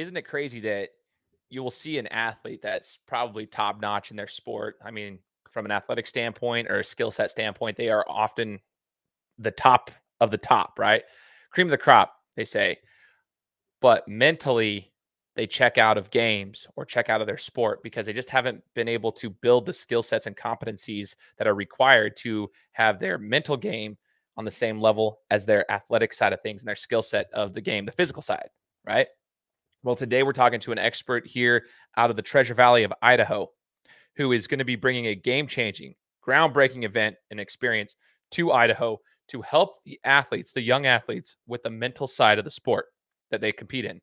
isn't it crazy that you will see an athlete that's probably top notch in their sport? I mean, from an athletic standpoint or a skill set standpoint, they are often the top of the top, right? Cream of the crop, they say. But mentally, they check out of games or check out of their sport because they just haven't been able to build the skill sets and competencies that are required to have their mental game on the same level as their athletic side of things and their skill set of the game, the physical side, right? Well, today we're talking to an expert here out of the Treasure Valley of Idaho who is going to be bringing a game changing, groundbreaking event and experience to Idaho to help the athletes, the young athletes, with the mental side of the sport that they compete in.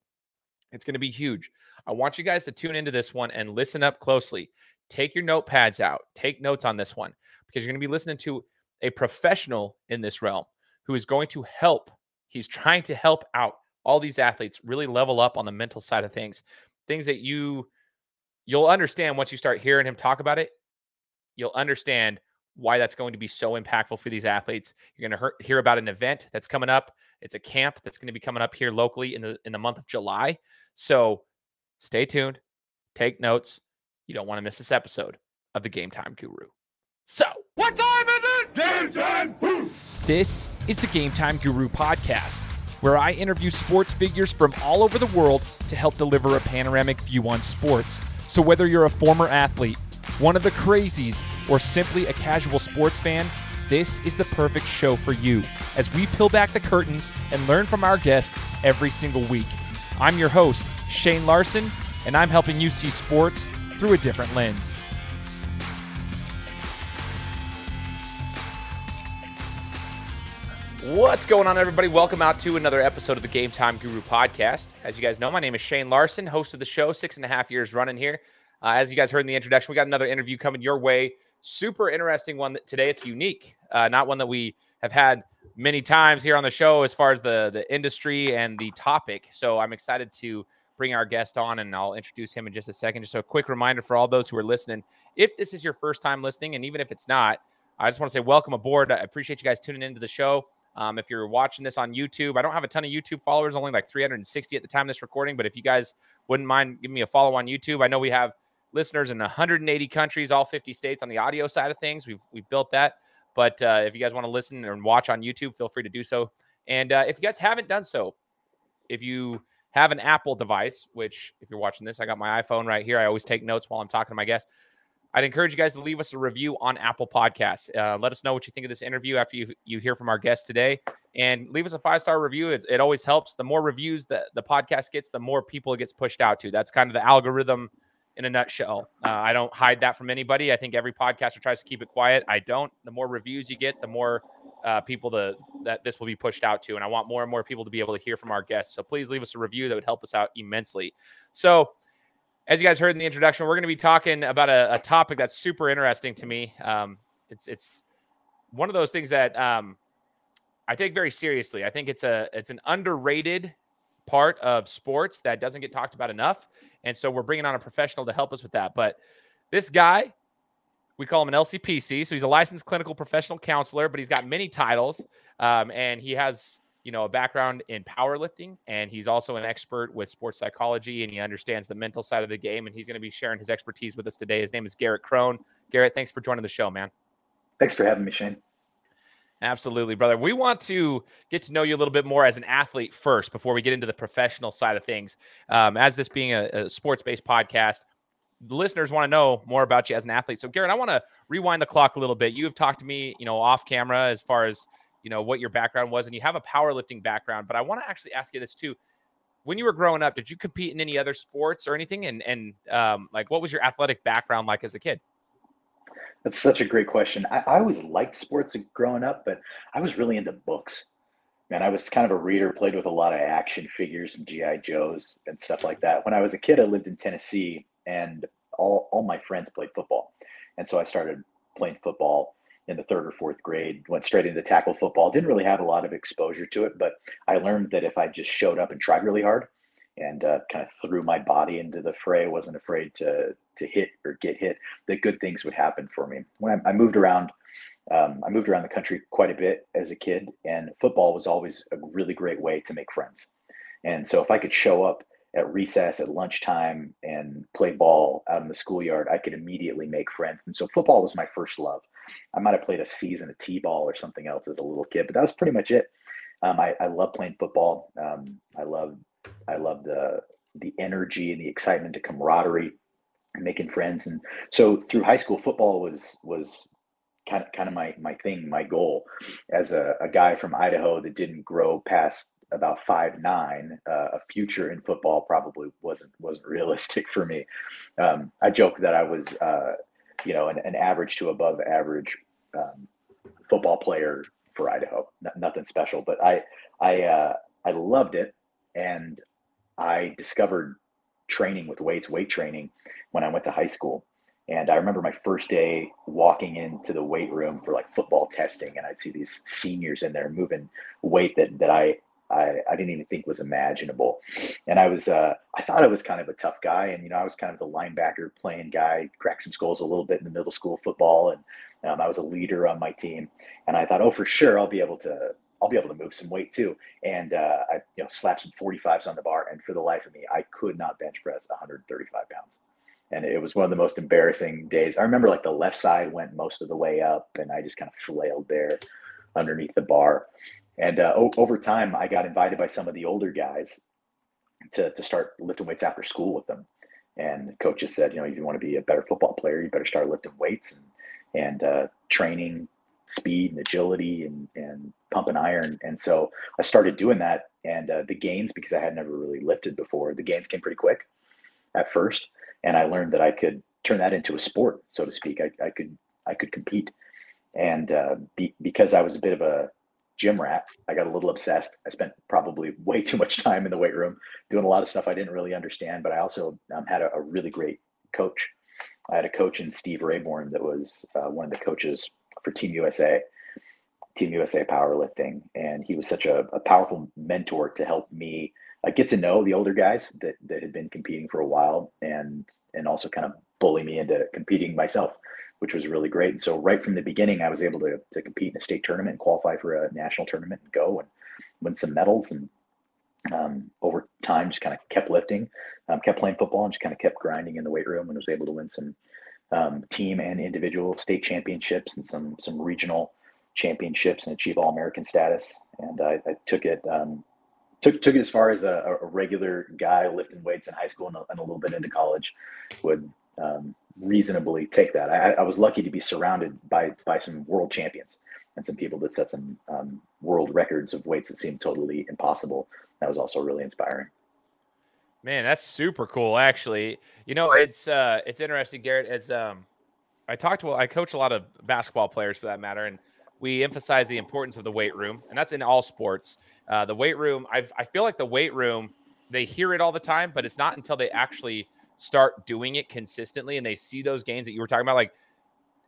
It's going to be huge. I want you guys to tune into this one and listen up closely. Take your notepads out, take notes on this one because you're going to be listening to a professional in this realm who is going to help. He's trying to help out all these athletes really level up on the mental side of things, things that you you'll understand once you start hearing him talk about it. You'll understand why that's going to be so impactful for these athletes. You're going to hear about an event that's coming up. It's a camp that's going to be coming up here locally in the in the month of July. So stay tuned, take notes. You don't want to miss this episode of the Game Time Guru. So, what time is it? Game time. This is the Game Time Guru podcast, where I interview sports figures from all over the world to help deliver a panoramic view on sports. So, whether you're a former athlete, one of the crazies, or simply a casual sports fan, this is the perfect show for you as we peel back the curtains and learn from our guests every single week. I'm your host, Shane Larson, and I'm helping you see sports through a different lens. What's going on, everybody? Welcome out to another episode of the Game Time Guru podcast. As you guys know, my name is Shane Larson, host of the show, six and a half years running here. Uh, as you guys heard in the introduction, we got another interview coming your way. Super interesting one today. It's unique, uh, not one that we have had many times here on the show as far as the the industry and the topic. So I'm excited to bring our guest on, and I'll introduce him in just a second. Just a quick reminder for all those who are listening: if this is your first time listening, and even if it's not, I just want to say welcome aboard. I appreciate you guys tuning into the show. Um, if you're watching this on YouTube, I don't have a ton of YouTube followers, only like 360 at the time of this recording. But if you guys wouldn't mind giving me a follow on YouTube, I know we have listeners in 180 countries, all 50 states on the audio side of things. We've we've built that. But uh, if you guys want to listen and watch on YouTube, feel free to do so. And uh, if you guys haven't done so, if you have an Apple device, which if you're watching this, I got my iPhone right here. I always take notes while I'm talking to my guests. I'd encourage you guys to leave us a review on Apple Podcasts. Uh, let us know what you think of this interview after you, you hear from our guest today. And leave us a five star review. It, it always helps. The more reviews that the podcast gets, the more people it gets pushed out to. That's kind of the algorithm in a nutshell. Uh, I don't hide that from anybody. I think every podcaster tries to keep it quiet. I don't. The more reviews you get, the more uh, people that this will be pushed out to. And I want more and more people to be able to hear from our guests. So please leave us a review. That would help us out immensely. So, as you guys heard in the introduction, we're going to be talking about a, a topic that's super interesting to me. Um, it's it's one of those things that um, I take very seriously. I think it's a it's an underrated part of sports that doesn't get talked about enough. And so we're bringing on a professional to help us with that. But this guy, we call him an LCPC. So he's a licensed clinical professional counselor, but he's got many titles. Um, and he has, you know, a background in powerlifting. And he's also an expert with sports psychology and he understands the mental side of the game. And he's going to be sharing his expertise with us today. His name is Garrett Kroon. Garrett, thanks for joining the show, man. Thanks for having me, Shane. Absolutely, brother. We want to get to know you a little bit more as an athlete first before we get into the professional side of things. Um, as this being a, a sports based podcast, the listeners want to know more about you as an athlete. So, Garrett, I want to rewind the clock a little bit. You have talked to me, you know, off camera as far as you know what your background was, and you have a powerlifting background. But I want to actually ask you this too: When you were growing up, did you compete in any other sports or anything? And and um, like, what was your athletic background like as a kid? That's such a great question. I, I always liked sports growing up, but I was really into books. Man, I was kind of a reader, played with a lot of action figures and GI Joes and stuff like that. When I was a kid, I lived in Tennessee, and all all my friends played football, and so I started playing football in the third or fourth grade. Went straight into tackle football. Didn't really have a lot of exposure to it, but I learned that if I just showed up and tried really hard, and uh, kind of threw my body into the fray. wasn't afraid to to hit or get hit. That good things would happen for me. When I, I moved around, um, I moved around the country quite a bit as a kid, and football was always a really great way to make friends. And so if I could show up at recess, at lunchtime, and play ball out in the schoolyard, I could immediately make friends. And so football was my first love. I might have played a season of t-ball or something else as a little kid, but that was pretty much it. Um, I, I love playing football. Um, I love I love the the energy and the excitement, the camaraderie, making friends. And so through high school, football was was kind of kind of my my thing, my goal. As a, a guy from Idaho that didn't grow past about five nine, uh, a future in football probably wasn't wasn't realistic for me. Um, I joke that I was, uh, you know, an, an, average to above average um, football player for Idaho. nothing special, but I I uh, I loved it, and I discovered training with weights, weight training, when I went to high school. And I remember my first day walking into the weight room for like football testing, and I'd see these seniors in there moving weight that that I I, I didn't even think was imaginable. And I was uh, I thought I was kind of a tough guy, and you know I was kind of the linebacker playing guy, cracked some skulls a little bit in the middle school football, and um, I was a leader on my team. And I thought, oh, for sure, I'll be able to I'll be able to move some weight too. And uh, I, you know, slapped some 45s on the bar, and for the life of me, I could not bench press 135 pounds. And it was one of the most embarrassing days. I remember like the left side went most of the way up, and I just kind of flailed there underneath the bar. And uh, o- over time, I got invited by some of the older guys to, to start lifting weights after school with them. And coaches said, you know, if you want to be a better football player, you better start lifting weights and and uh, training speed and agility and, and pump and iron. And so I started doing that. And uh, the gains, because I had never really lifted before, the gains came pretty quick at first. And I learned that I could turn that into a sport, so to speak. I, I could I could compete. And uh, be, because I was a bit of a gym rat, I got a little obsessed. I spent probably way too much time in the weight room doing a lot of stuff I didn't really understand. But I also um, had a, a, really great coach. I had a coach in Steve Rayborn that was uh, one of the coaches for Team USA, Team USA powerlifting, and he was such a, a powerful mentor to help me uh, get to know the older guys that that had been competing for a while, and and also kind of bully me into competing myself, which was really great. And so right from the beginning, I was able to to compete in a state tournament, and qualify for a national tournament, and go and win some medals and um, over time just kind of kept lifting, um, kept playing football, and just kind of kept grinding in the weight room and was able to win some um, team and individual state championships and some some regional championships and achieve all American status. And I, I took it um, took took it as far as a, a, regular guy lifting weights in high school and a, and a little bit into college would um, reasonably take that. I, I, was lucky to be surrounded by by some world champions and some people that set some um, world records of weights that seemed totally impossible. That was also really inspiring. Man, that's super cool. Actually, you know, it's uh, it's interesting, Garrett. As um, I talked to, I coach a lot of basketball players for that matter, and we emphasize the importance of the weight room, and that's in all sports. Uh, the weight room, I I feel like the weight room, they hear it all the time, but it's not until they actually start doing it consistently and they see those gains that you were talking about, like,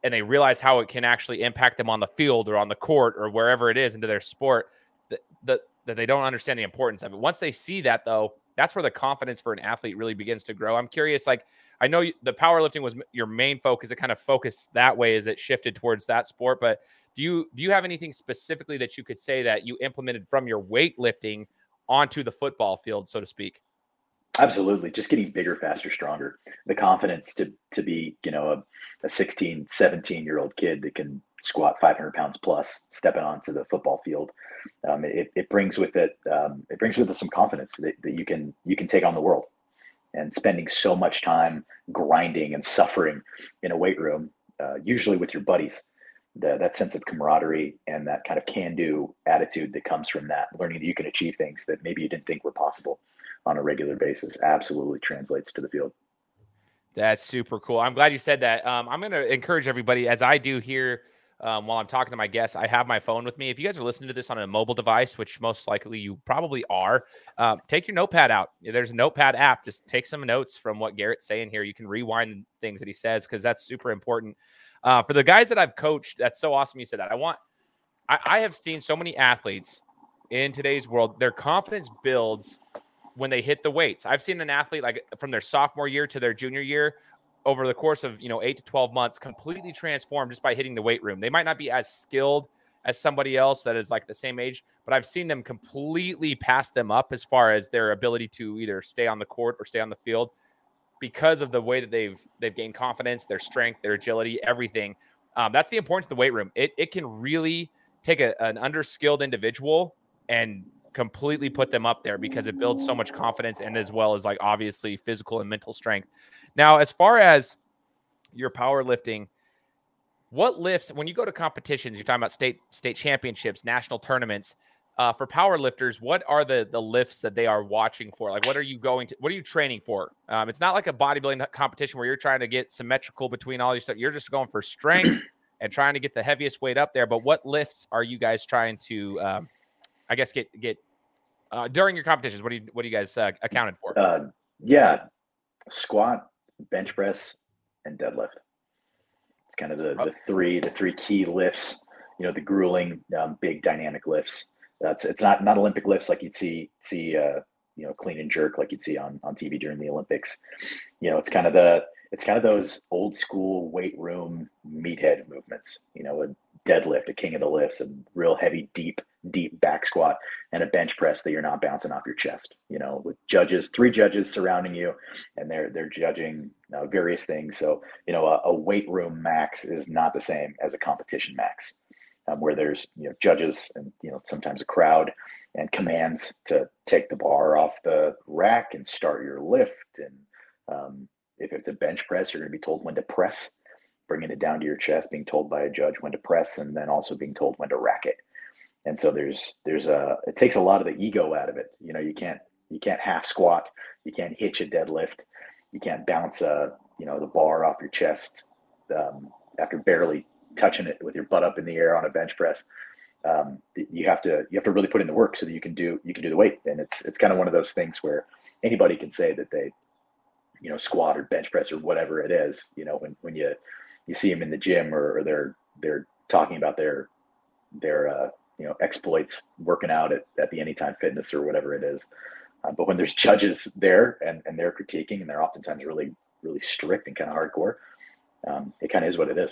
and they realize how it can actually impact them on the field or on the court or wherever it is into their sport. That that that they don't understand the importance of it. Once they see that, though that's where the confidence for an athlete really begins to grow. I'm curious, like I know the powerlifting was your main focus. It kind of focused that way as it shifted towards that sport. But do you do you have anything specifically that you could say that you implemented from your weightlifting onto the football field, so to speak? Absolutely. Just getting bigger, faster, stronger. The confidence to to be, you know, a, a 16, 17 year old kid that can squat 500 pounds plus stepping onto the football field. Um, it, it brings with it, um, it brings with it some confidence that, that you can, you can take on the world and spending so much time grinding and suffering in a weight room, uh, usually with your buddies, the, that sense of camaraderie and that kind of can do attitude that comes from that, learning that you can achieve things that maybe you didn't think were possible on a regular basis absolutely translates to the field. That's super cool. I'm glad you said that. Um, I'm going to encourage everybody, as I do here um, while I'm talking to my guests, I have my phone with me. If you guys are listening to this on a mobile device, which most likely you probably are, um, take your notepad out. There's a notepad app. Just take some notes from what Garrett's saying here. You can rewind things that he says because that's super important. Uh, for the guys that I've coached, that's so awesome you said that. I want, I, I have seen so many athletes in today's world, their confidence builds when they hit the weights. I've seen an athlete like from their sophomore year to their junior year over the course of you know eight to 12 months completely transformed just by hitting the weight room they might not be as skilled as somebody else that is like the same age, but I've seen them completely pass them up as far as their ability to either stay on the court or stay on the field because of the way that they've they've gained confidence, their strength, their agility, everything. Um, that's the importance of the weight room. It it can really take a, an underskilled individual and completely put them up there because it builds so much confidence and as well as like obviously physical and mental strength. Now, as far as your powerlifting, what lifts when you go to competitions? You're talking about state state championships, national tournaments. Uh, for power lifters, what are the the lifts that they are watching for? Like, what are you going to? What are you training for? Um, it's not like a bodybuilding competition where you're trying to get symmetrical between all these stuff. You're just going for strength and trying to get the heaviest weight up there. But what lifts are you guys trying to, um, I guess, get get uh, during your competitions? What do you what do you guys uh, accounted for? Uh, yeah, squat, bench press, and deadlift. It's kind of the, the three the three key lifts. You know, the grueling, um, big dynamic lifts. That's it's not not Olympic lifts like you'd see see uh, you know clean and jerk like you'd see on on TV during the Olympics. You know, it's kind of the it's kind of those old school weight room meathead movements. You know, deadlift, a king of the lifts, a real heavy, deep, deep back squat, and a bench press that you're not bouncing off your chest. You know, with judges, three judges surrounding you, and they're they're judging uh, various things. So you know, a, a weight room max is not the same as a competition max um, where there's you know judges and you know sometimes a crowd and commands to take the bar off the rack and start your lift and um, if it's a bench press you're going to be told when to press bringing it down to your chest being told by a judge when to press and then also being told when to rack it and so there's there's a it takes a lot of the ego out of it you know you can't you can't half squat you can't hitch a deadlift you can't bounce a you know the bar off your chest um, after barely touching it with your butt up in the air on a bench press. Um, you have to you have to really put in the work so that you can do you can do the weight. And it's it's kind of one of those things where anybody can say that they you know squat or bench press or whatever it is. You know when when you you see them in the gym or, or they're they're talking about their their uh, you know exploits working out at, at the anytime fitness or whatever it is uh, but when there's judges there and, and they're critiquing and they're oftentimes really really strict and kind of hardcore um, it kind of is what it is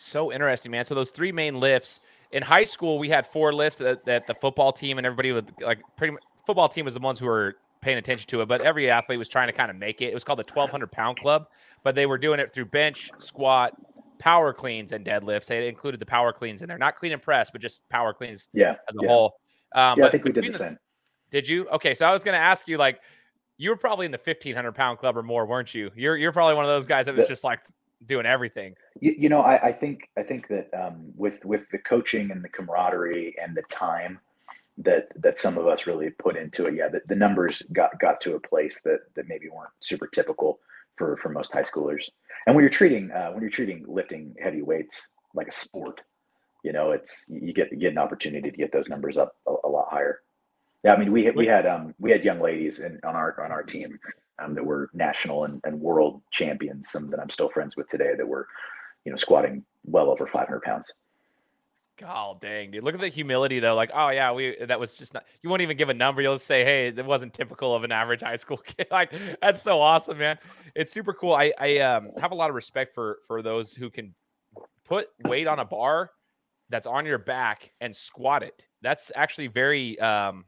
so interesting, man. So those three main lifts in high school, we had four lifts that, that the football team and everybody would like pretty much football team was the ones who were paying attention to it, but every athlete was trying to kind of make it. It was called the 1200 pound club, but they were doing it through bench, squat, power cleans, and deadlifts. They included the power cleans in there, not clean and press, but just power cleans yeah, as a yeah. whole. Um, yeah, I think we did the, the same. Did you? Okay, so I was going to ask you, like, you were probably in the 1500 pound club or more, weren't you? You're you're probably one of those guys that was just like doing everything. You, you know, I, I, think I think that um, with with the coaching and the camaraderie and the time that that some of us really put into it, yeah, the, the numbers got got to a place that that maybe weren't super typical for for most high schoolers. And when you're treating uh, when you're treating lifting heavy weights like a sport, you know, it's you get you get an opportunity to get those numbers up a, a lot higher. Yeah, I mean, we had we had um we had young ladies in, on our on our team um, that were national and, and world champions. Some that I'm still friends with today that were, you know, squatting well over 500 pounds. God dang, dude! Look at the humility though. Like, oh yeah, we that was just not. You won't even give a number. You'll say, hey, it wasn't typical of an average high school kid. like, that's so awesome, man. It's super cool. I I um, have a lot of respect for for those who can put weight on a bar that's on your back and squat it. That's actually very um,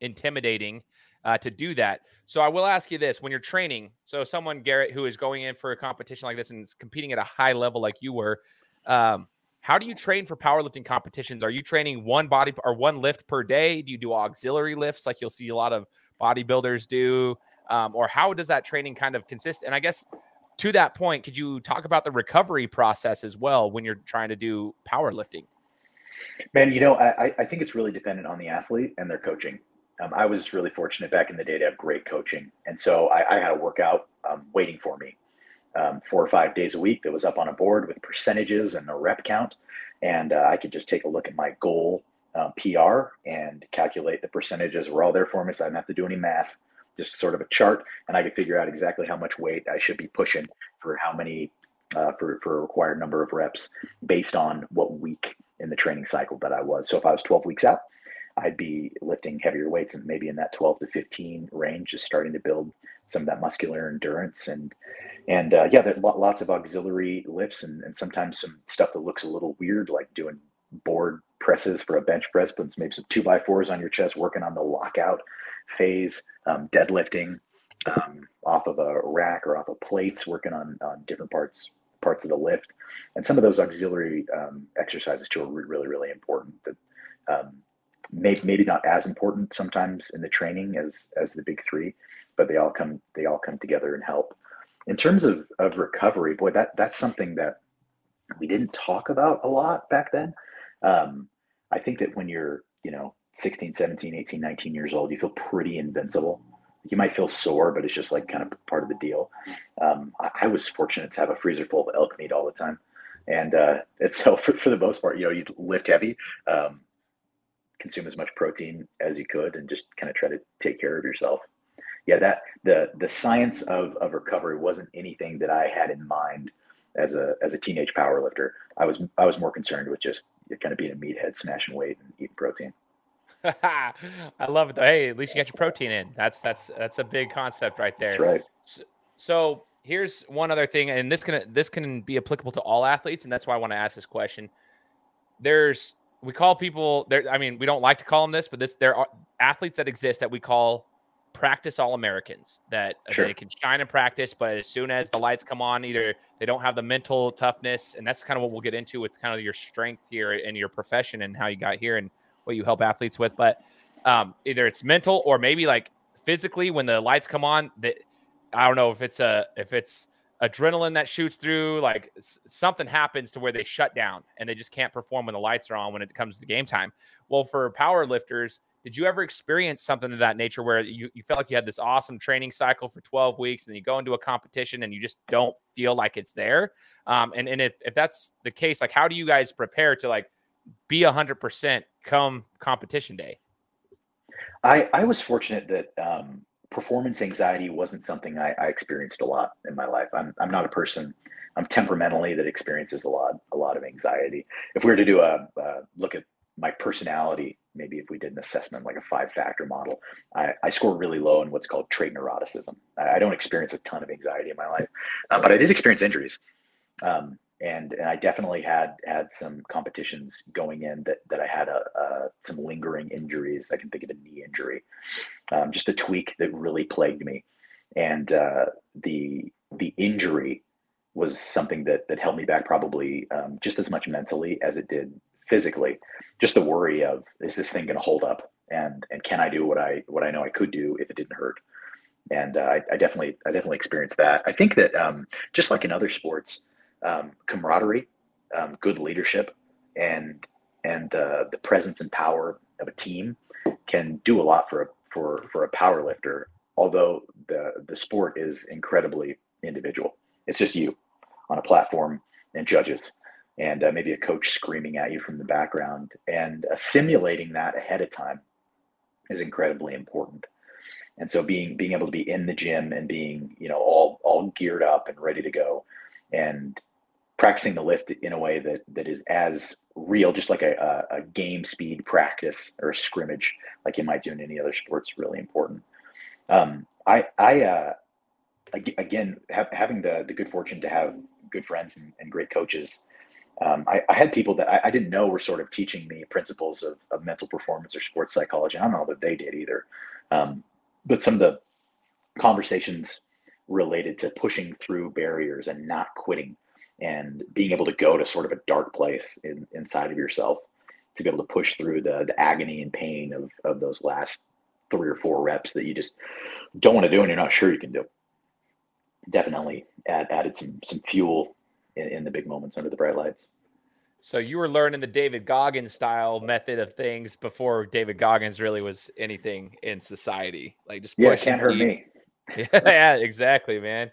intimidating uh, to do that. So I will ask you this: when you're training, so someone Garrett who is going in for a competition like this and competing at a high level like you were, um, how do you train for powerlifting competitions? Are you training one body or one lift per day? Do you do auxiliary lifts like you'll see a lot of bodybuilders do? Um, or how does that training kind of consist? And I guess to that point, could you talk about the recovery process as well when you're trying to do powerlifting? Man, you know, I, I think it's really dependent on the athlete and their coaching. Um, I was really fortunate back in the day to have great coaching, and so I, I had a workout um, waiting for me um, four or five days a week that was up on a board with percentages and a rep count, and uh, I could just take a look at my goal um, PR and calculate the percentages. Were all there for me, so I didn't have to do any math. Just sort of a chart, and I could figure out exactly how much weight I should be pushing for how many uh, for for a required number of reps based on what week in the training cycle that I was. So if I was 12 weeks out, I'd be lifting heavier weights and maybe in that 12 to 15 range, just starting to build some of that muscular endurance and and uh, yeah, there lots of auxiliary lifts and, and sometimes some stuff that looks a little weird, like doing board presses for a bench press, putting maybe some two by fours on your chest, working on the lockout phase, um, deadlifting um, off of a rack or off of plates, working on, on different parts parts of the lift, and some of those auxiliary um, exercises too are really really important. That um, maybe maybe not as important sometimes in the training as as the big three, but they all come they all come together and help. In terms of of recovery, boy, that that's something that we didn't talk about a lot back then. Um, I think that when you're, you know, 16, 17, 18, 19 years old, you feel pretty invincible. You might feel sore, but it's just like kind of part of the deal. Um, I, I, was fortunate to have a freezer full of elk meat all the time. And uh, it's so for, for the most part, you know, you lift heavy, um, consume as much protein as you could, and just kind of try to take care of yourself. Yeah, that the the science of, of recovery wasn't anything that I had in mind as a as a teenage power lifter. I was I was more concerned with just kind of being a meathead, smashing weight and eating protein. I love it. Hey, at least you got your protein in. That's that's that's a big concept right there. That's right. So, so here's one other thing, and this can this can be applicable to all athletes, and that's why I want to ask this question. There's we call people there. I mean, we don't like to call them this, but this there are athletes that exist that we call practice all Americans that sure. they can shine in practice, but as soon as the lights come on, either they don't have the mental toughness, and that's kind of what we'll get into with kind of your strength here in your profession and how you got here and what you help athletes with. But um, either it's mental or maybe like physically when the lights come on, that I don't know if it's a if it's adrenaline that shoots through, like something happens to where they shut down and they just can't perform when the lights are on when it comes to game time. Well, for power lifters, did you ever experience something of that nature where you, you felt like you had this awesome training cycle for 12 weeks and you go into a competition and you just don't feel like it's there? Um, and and if, if that's the case, like how do you guys prepare to like be 100% come competition day? I, I was fortunate that um, performance anxiety wasn't something I, I experienced a lot in my life. I'm, I'm not a person I'm temperamentally that experiences a lot a lot of anxiety. If we were to do a, a look at my personality, maybe if we did an assessment like a five factor model, I, I score really low in what's called trait neuroticism. I, I don't experience a ton of anxiety in my life, uh, but I did experience injuries. Um, and, and I definitely had had some competitions going in that, that I had a, a some lingering injuries. I can think of a knee injury, um, just a tweak that really plagued me, and uh, the the injury was something that that held me back probably um, just as much mentally as it did physically. Just the worry of is this thing going to hold up? And and can i do what i what i know i could do if it didn't hurt? And uh, I, I, definitely i definitely experienced that. I think that um, just like in other sports um, camaraderie um, good leadership and and uh, the presence and power of a team can do a lot for a for for a power lifter although the the sport is incredibly individual. It's just you on a platform and judges and uh, maybe a coach screaming at you from the background and uh, simulating that ahead of time is incredibly important. And so being being able to be in the gym and being you know all all geared up and ready to go and practicing the lift in a way that that is as real just like a, a, a game speed practice or a scrimmage like you might do in any other sports really important um, i i uh, again ha- having the the good fortune to have good friends and, and great coaches um, I, I, had people that I, I, didn't know were sort of teaching me principles of, of, mental performance or sports psychology. I don't know that they did either. Um, but some of the conversations related to pushing through barriers and not quitting and being able to go to sort of a dark place in, inside of yourself to be able to push through the, the agony and pain of, of those last three or four reps that you just don't want to do and you're not sure you can do. Definitely add, added some some fuel in, in the big moments under the bright lights. So you were learning the David Goggins style method of things before David Goggins really was anything in society. Like just yeah, can't hurt me. yeah, exactly, man.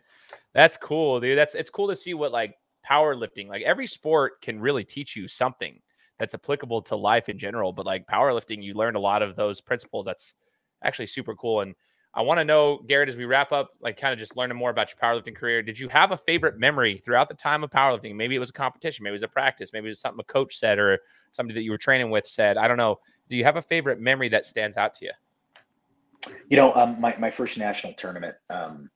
That's cool, dude. That's it's cool to see what like powerlifting, like every sport can really teach you something that's applicable to life in general. But like powerlifting, you learn a lot of those principles. That's actually super cool. And I want to know, Garrett, as we wrap up, like kind of just learning more about your powerlifting career. Did you have a favorite memory throughout the time of powerlifting? Maybe it was a competition, maybe it was a practice, maybe it was something a coach said or somebody that you were training with said. I don't know. Do you have a favorite memory that stands out to you? You know, um, my, my first national tournament um,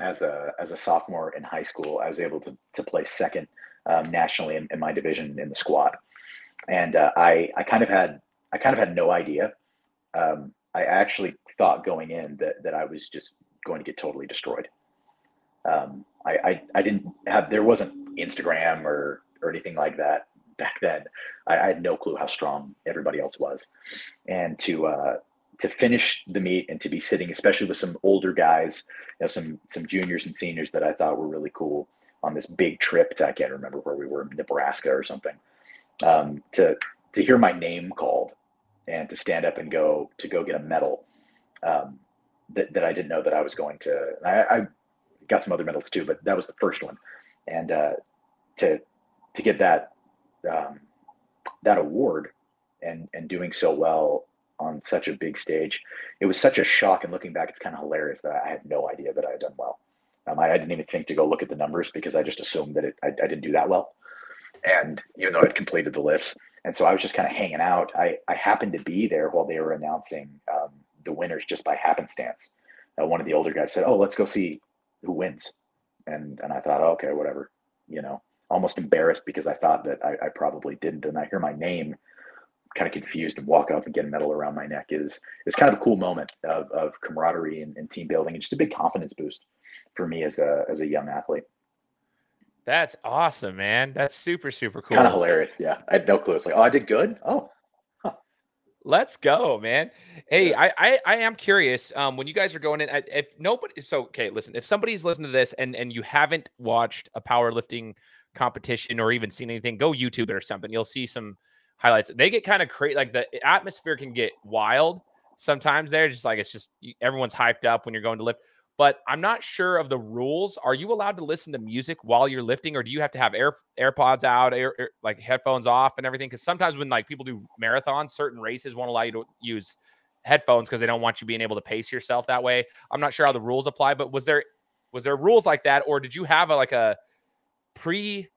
as a as a sophomore in high school, I was able to to play second um, nationally in, in, my division in the squat. and uh, I I kind of had I kind of had no idea. Um, I actually thought going in that that I was just going to get totally destroyed. Um, I, I I didn't have there wasn't Instagram or or anything like that back then. I, I had no clue how strong everybody else was, and to uh, to finish the meet and to be sitting, especially with some older guys, you know, some some juniors and seniors that I thought were really cool on this big trip to I can't remember where we were, in Nebraska or something. Um, to to hear my name called and to stand up and go to go get a medal um, that that I didn't know that I was going to. I, I, got some other medals too, but that was the first one, and uh, to to get that um, that award and and doing so well on such a big stage. It was such a shock. And looking back, it's kind of hilarious that I had no idea that I had done well. Um, I, I, didn't even think to go look at the numbers because I just assumed that it, I, I, didn't do that well. And even though I'd completed the lifts, and so I was just kind of hanging out. I, I happened to be there while they were announcing um, the winners just by happenstance. Uh, one of the older guys said, "Oh, let's go see who wins," and and I thought, oh, okay, whatever, you know, almost embarrassed because I thought that I, I probably didn't, and I hear my name kind of confused and walk up and get a medal around my neck is is kind of a cool moment of, of camaraderie and, and team building and just a big confidence boost for me as a as a young athlete. That's awesome, man. That's super, super cool. Kind of hilarious. Yeah. I had no clue. It's like, oh, I did good. Oh. Let's go, man. Hey. I, I, I am curious. Um, when you guys are going in, if nobody, so okay, listen. If somebody's listening to this and and you haven't watched a powerlifting competition or even seen anything, go YouTube it or something. You'll see some highlights. They get kind of crazy. Like the atmosphere can get wild sometimes. There, just like it's just everyone's hyped up when you're going to lift. But I'm not sure of the rules. Are you allowed to listen to music while you're lifting, or do you have to have air AirPods out, air, air, like headphones off, and everything? Because sometimes when like people do marathons, certain races won't allow you to use headphones because they don't want you being able to pace yourself that way. I'm not sure how the rules apply, but was there was there rules like that, or did you have a, like a pre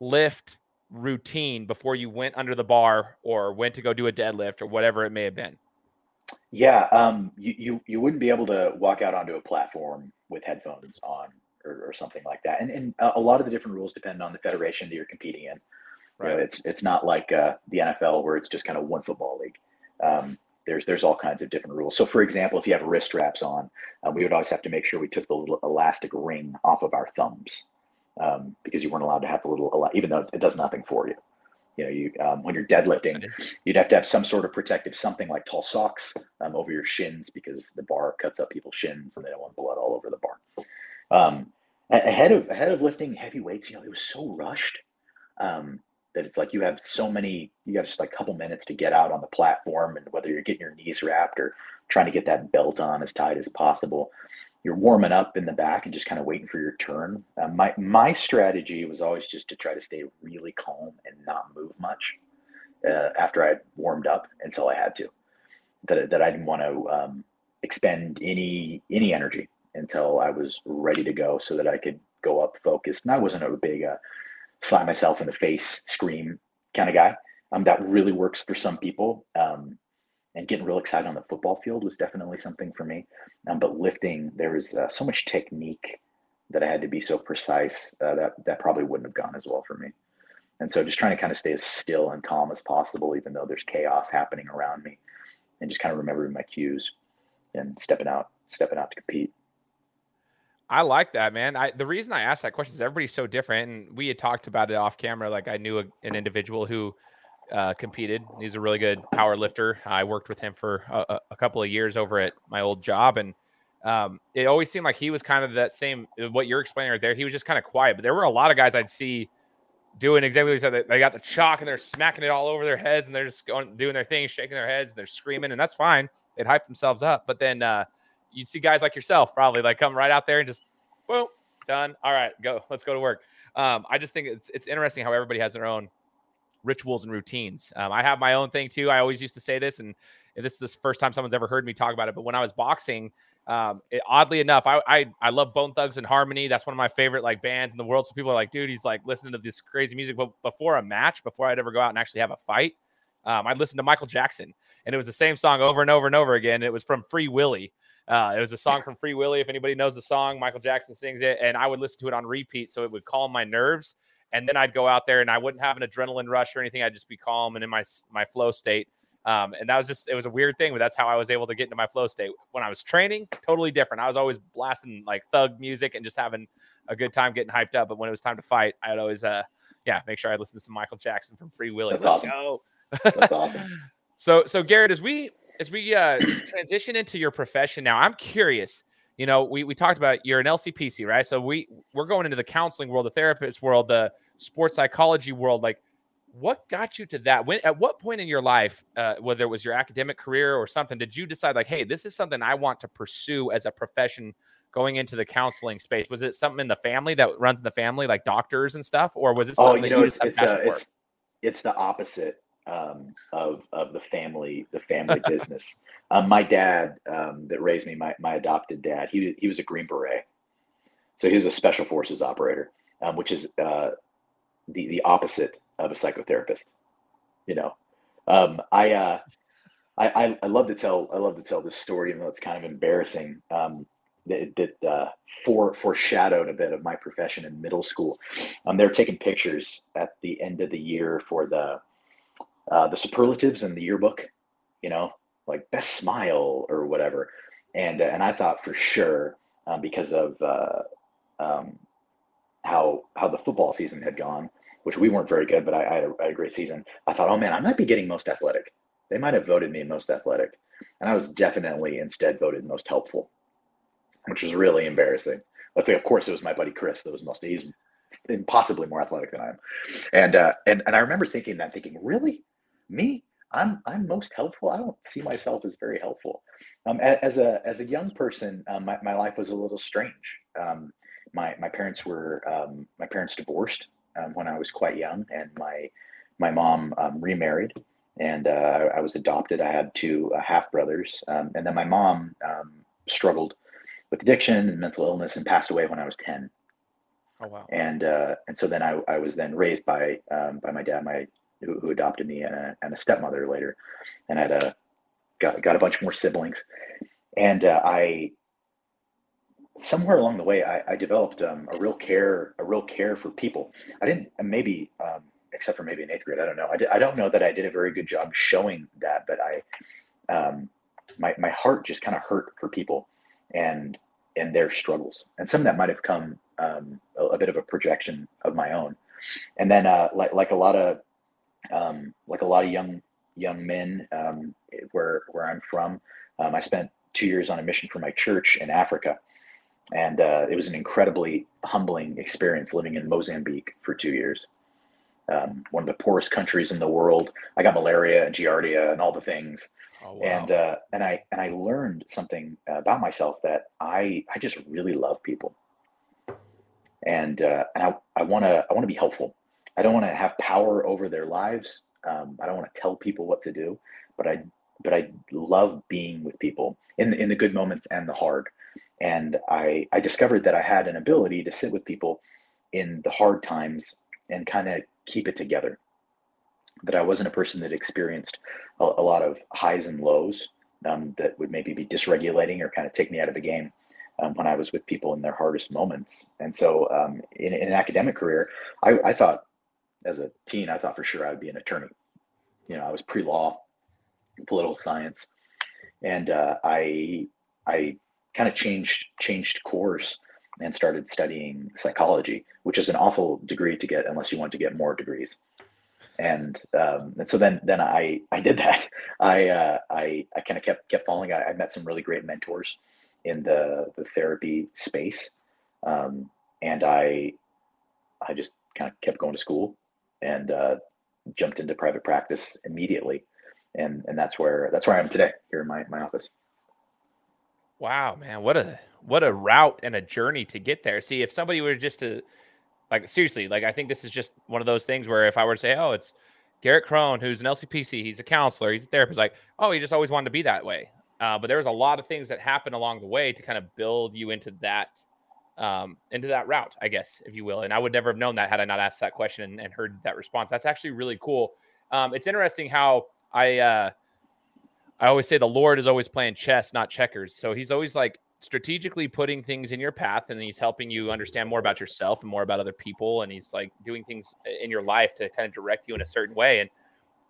lift routine before you went under the bar or went to go do a deadlift or whatever it may have been? Yeah, um, you, you you wouldn't be able to walk out onto a platform with headphones on or, or something like that. And, and a lot of the different rules depend on the federation that you're competing in. Right. You know, it's it's not like uh, the NFL where it's just kind of one football league. Um, there's there's all kinds of different rules. So, for example, if you have wrist straps on, uh, we would always have to make sure we took the little elastic ring off of our thumbs um, because you weren't allowed to have the little, even though it does nothing for you. You know, you um, when you're deadlifting, you'd have to have some sort of protective something like tall socks um, over your shins because the bar cuts up people's shins and they don't want blood all over the bar. Um, ahead of ahead of lifting heavy weights, you know, it was so rushed um, that it's like you have so many, you got just like a couple minutes to get out on the platform, and whether you're getting your knees wrapped or trying to get that belt on as tight as possible, you're warming up in the back and just kind of waiting for your turn. Uh, my my strategy was always just to try to stay really calm and not move much uh, after I warmed up until I had to. That that I didn't want to um, expend any any energy until I was ready to go, so that I could go up focused. And I wasn't a big uh, slap myself in the face scream kind of guy. Um, that really works for some people. Um, and getting real excited on the football field was definitely something for me. Um, but lifting, there was uh, so much technique that I had to be so precise uh, that that probably wouldn't have gone as well for me. And so just trying to kind of stay as still and calm as possible, even though there's chaos happening around me, and just kind of remembering my cues and stepping out, stepping out to compete. I like that, man. I the reason I asked that question is everybody's so different, and we had talked about it off camera. Like I knew a, an individual who uh, competed. He's a really good power lifter. I worked with him for a, a couple of years over at my old job, and um, it always seemed like he was kind of that same uh, what you're explaining right there. He was just kind of quiet, but there were a lot of guys I'd see doing exactly what you said. They got the chalk and they're smacking it all over their heads, and they're just going doing their thing, shaking their heads, and they're screaming, and that's fine. They'd hype themselves up, but then uh, you'd see guys like yourself probably like come right out there and just boom, done. All right, go. Let's go to work. Um, I just think it's it's interesting how everybody has their own rituals and routines. Um, I have my own thing too. I always used to say this, and this is the first time someone's ever heard me talk about it. But when I was boxing, um, it, oddly enough, I, I I love Bone Thugs-n-Harmony. That's one of my favorite like bands in the world. So people are like, dude, he's like listening to this crazy music. But before a match, before I'd ever go out and actually have a fight, um, I'd listen to Michael Jackson, and it was the same song over and over and over again. It was from Free Willy. Uh, it was a song from Free Willy. If anybody knows the song, Michael Jackson sings it, and I would listen to it on repeat, so it would calm my nerves and then I'd go out there and I wouldn't have an adrenaline rush or anything. I'd just be calm and in my my flow state. Um, and that was just it was a weird thing, but that's how I was able to get into my flow state. When I was training, totally different. I was always blasting like thug music and just having a good time getting hyped up. But when it was time to fight, I'd always uh yeah, make sure I listen to some Michael Jackson from Free Willy. That's Let's awesome. go. That's awesome. so so Garrett, as we as we uh transition into your profession now, I'm curious. You know, we we talked about you're an LCPC, right? So we we're going into the counseling world, the therapist world, the sports psychology world. Like, what got you to that? When at what point in your life, uh, whether it was your academic career or something, did you decide like, hey, this is something I want to pursue as a profession? Going into the counseling space, was it something in the family that runs in the family, like doctors and stuff, or was it Oh, something you that know, you it's it's uh, it's it's the opposite um, of of the family the family business. Um, my dad um, that raised me, my my adopted dad, he he was a Green Beret, so he was a special forces operator, um, which is uh, the the opposite of a psychotherapist. You know, um, I, uh, I I love to tell I love to tell this story, even though it's kind of embarrassing. Um, that that uh, fore, foreshadowed a bit of my profession in middle school. Um, they were taking pictures at the end of the year for the uh, the superlatives in the yearbook, you know, like best smile or whatever. And uh, and I thought for sure um, because of uh, um, how how the football season had gone, which we weren't very good, but I, I, had a, I had a great season. I thought, oh man, I might be getting most athletic. They might have voted me most athletic, and I was definitely instead voted most helpful, which was really embarrassing. Let's say, of course, it was my buddy Chris that was most. He's impossibly more athletic than I am, and uh, and and I remember thinking that, thinking, really, me? I'm I'm most helpful. I don't see myself as very helpful. Um, as a as a young person, um, my my life was a little strange. Um, my my parents were um, my parents divorced um, when I was quite young, and my my mom um, remarried, and uh, I, I was adopted. I had two uh, half brothers, um, and then my mom um, struggled with addiction and mental illness and passed away when I was ten oh wow. and uh, and so then I, I was then raised by um, by my dad, my who, who adopted me, and a, and a stepmother later, and had a got got a bunch more siblings, and uh, I somewhere along the way I, I developed um, a real care a real care for people. I didn't maybe um, except for maybe in eighth grade, I don't know. I, I don't know that I did a very good job showing that, but I um, my my heart just kind of hurt for people and and their struggles, and some of that might have come um, a, a bit of a projection of my own. And then, uh, like like a lot of um, like a lot of young young men um, where where I'm from, um, I spent two years on a mission for my church in Africa, and uh, it was an incredibly humbling experience living in Mozambique for two years. Um, one of the poorest countries in the world. I got malaria and giardia and all the things, Oh wow. and uh, and I and I learned something about myself that I I just really love people, and uh, and I I want to I want to be helpful. I don't want to have power over their lives. Um, I don't want to tell people what to do, but I but I love being with people in the, in the good moments and the hard. And I I discovered that I had an ability to sit with people in the hard times and kind of keep it together. That I wasn't a person that experienced a, a lot of highs and lows um, that would maybe be dysregulating or kind of take me out of the game um, when I was with people in their hardest moments. And so, um, in, in an academic career, I, I thought as a teen, I thought for sure I would be an attorney. You know, I was pre-law, political science, and uh, I I kind of changed changed course and started studying psychology, which is an awful degree to get unless you want to get more degrees and um, and so then then I I did that. I uh, I I kind of kept kept following. I, I met some really great mentors in the the therapy space, um, and I I just kind of kept going to school and uh, jumped into private practice immediately, and and that's where that's where I am today here in my my office. Wow, man, what a what a route and a journey to get there. See, if somebody were just to like seriously, like I think this is just one of those things where if I were to say, "Oh, it's Garrett Kroon, who's an LCPC, he's a counselor, he's a therapist," like, "Oh, he just always wanted to be that way." Uh, but there was a lot of things that happened along the way to kind of build you into that um, into that route, I guess, if you will. And I would never have known that had I not asked that question and, and heard that response. That's actually really cool. Um, it's interesting how I uh, I always say the Lord is always playing chess, not checkers. So he's always like strategically putting things in your path and he's helping you understand more about yourself and more about other people and he's like doing things in your life to kind of direct you in a certain way and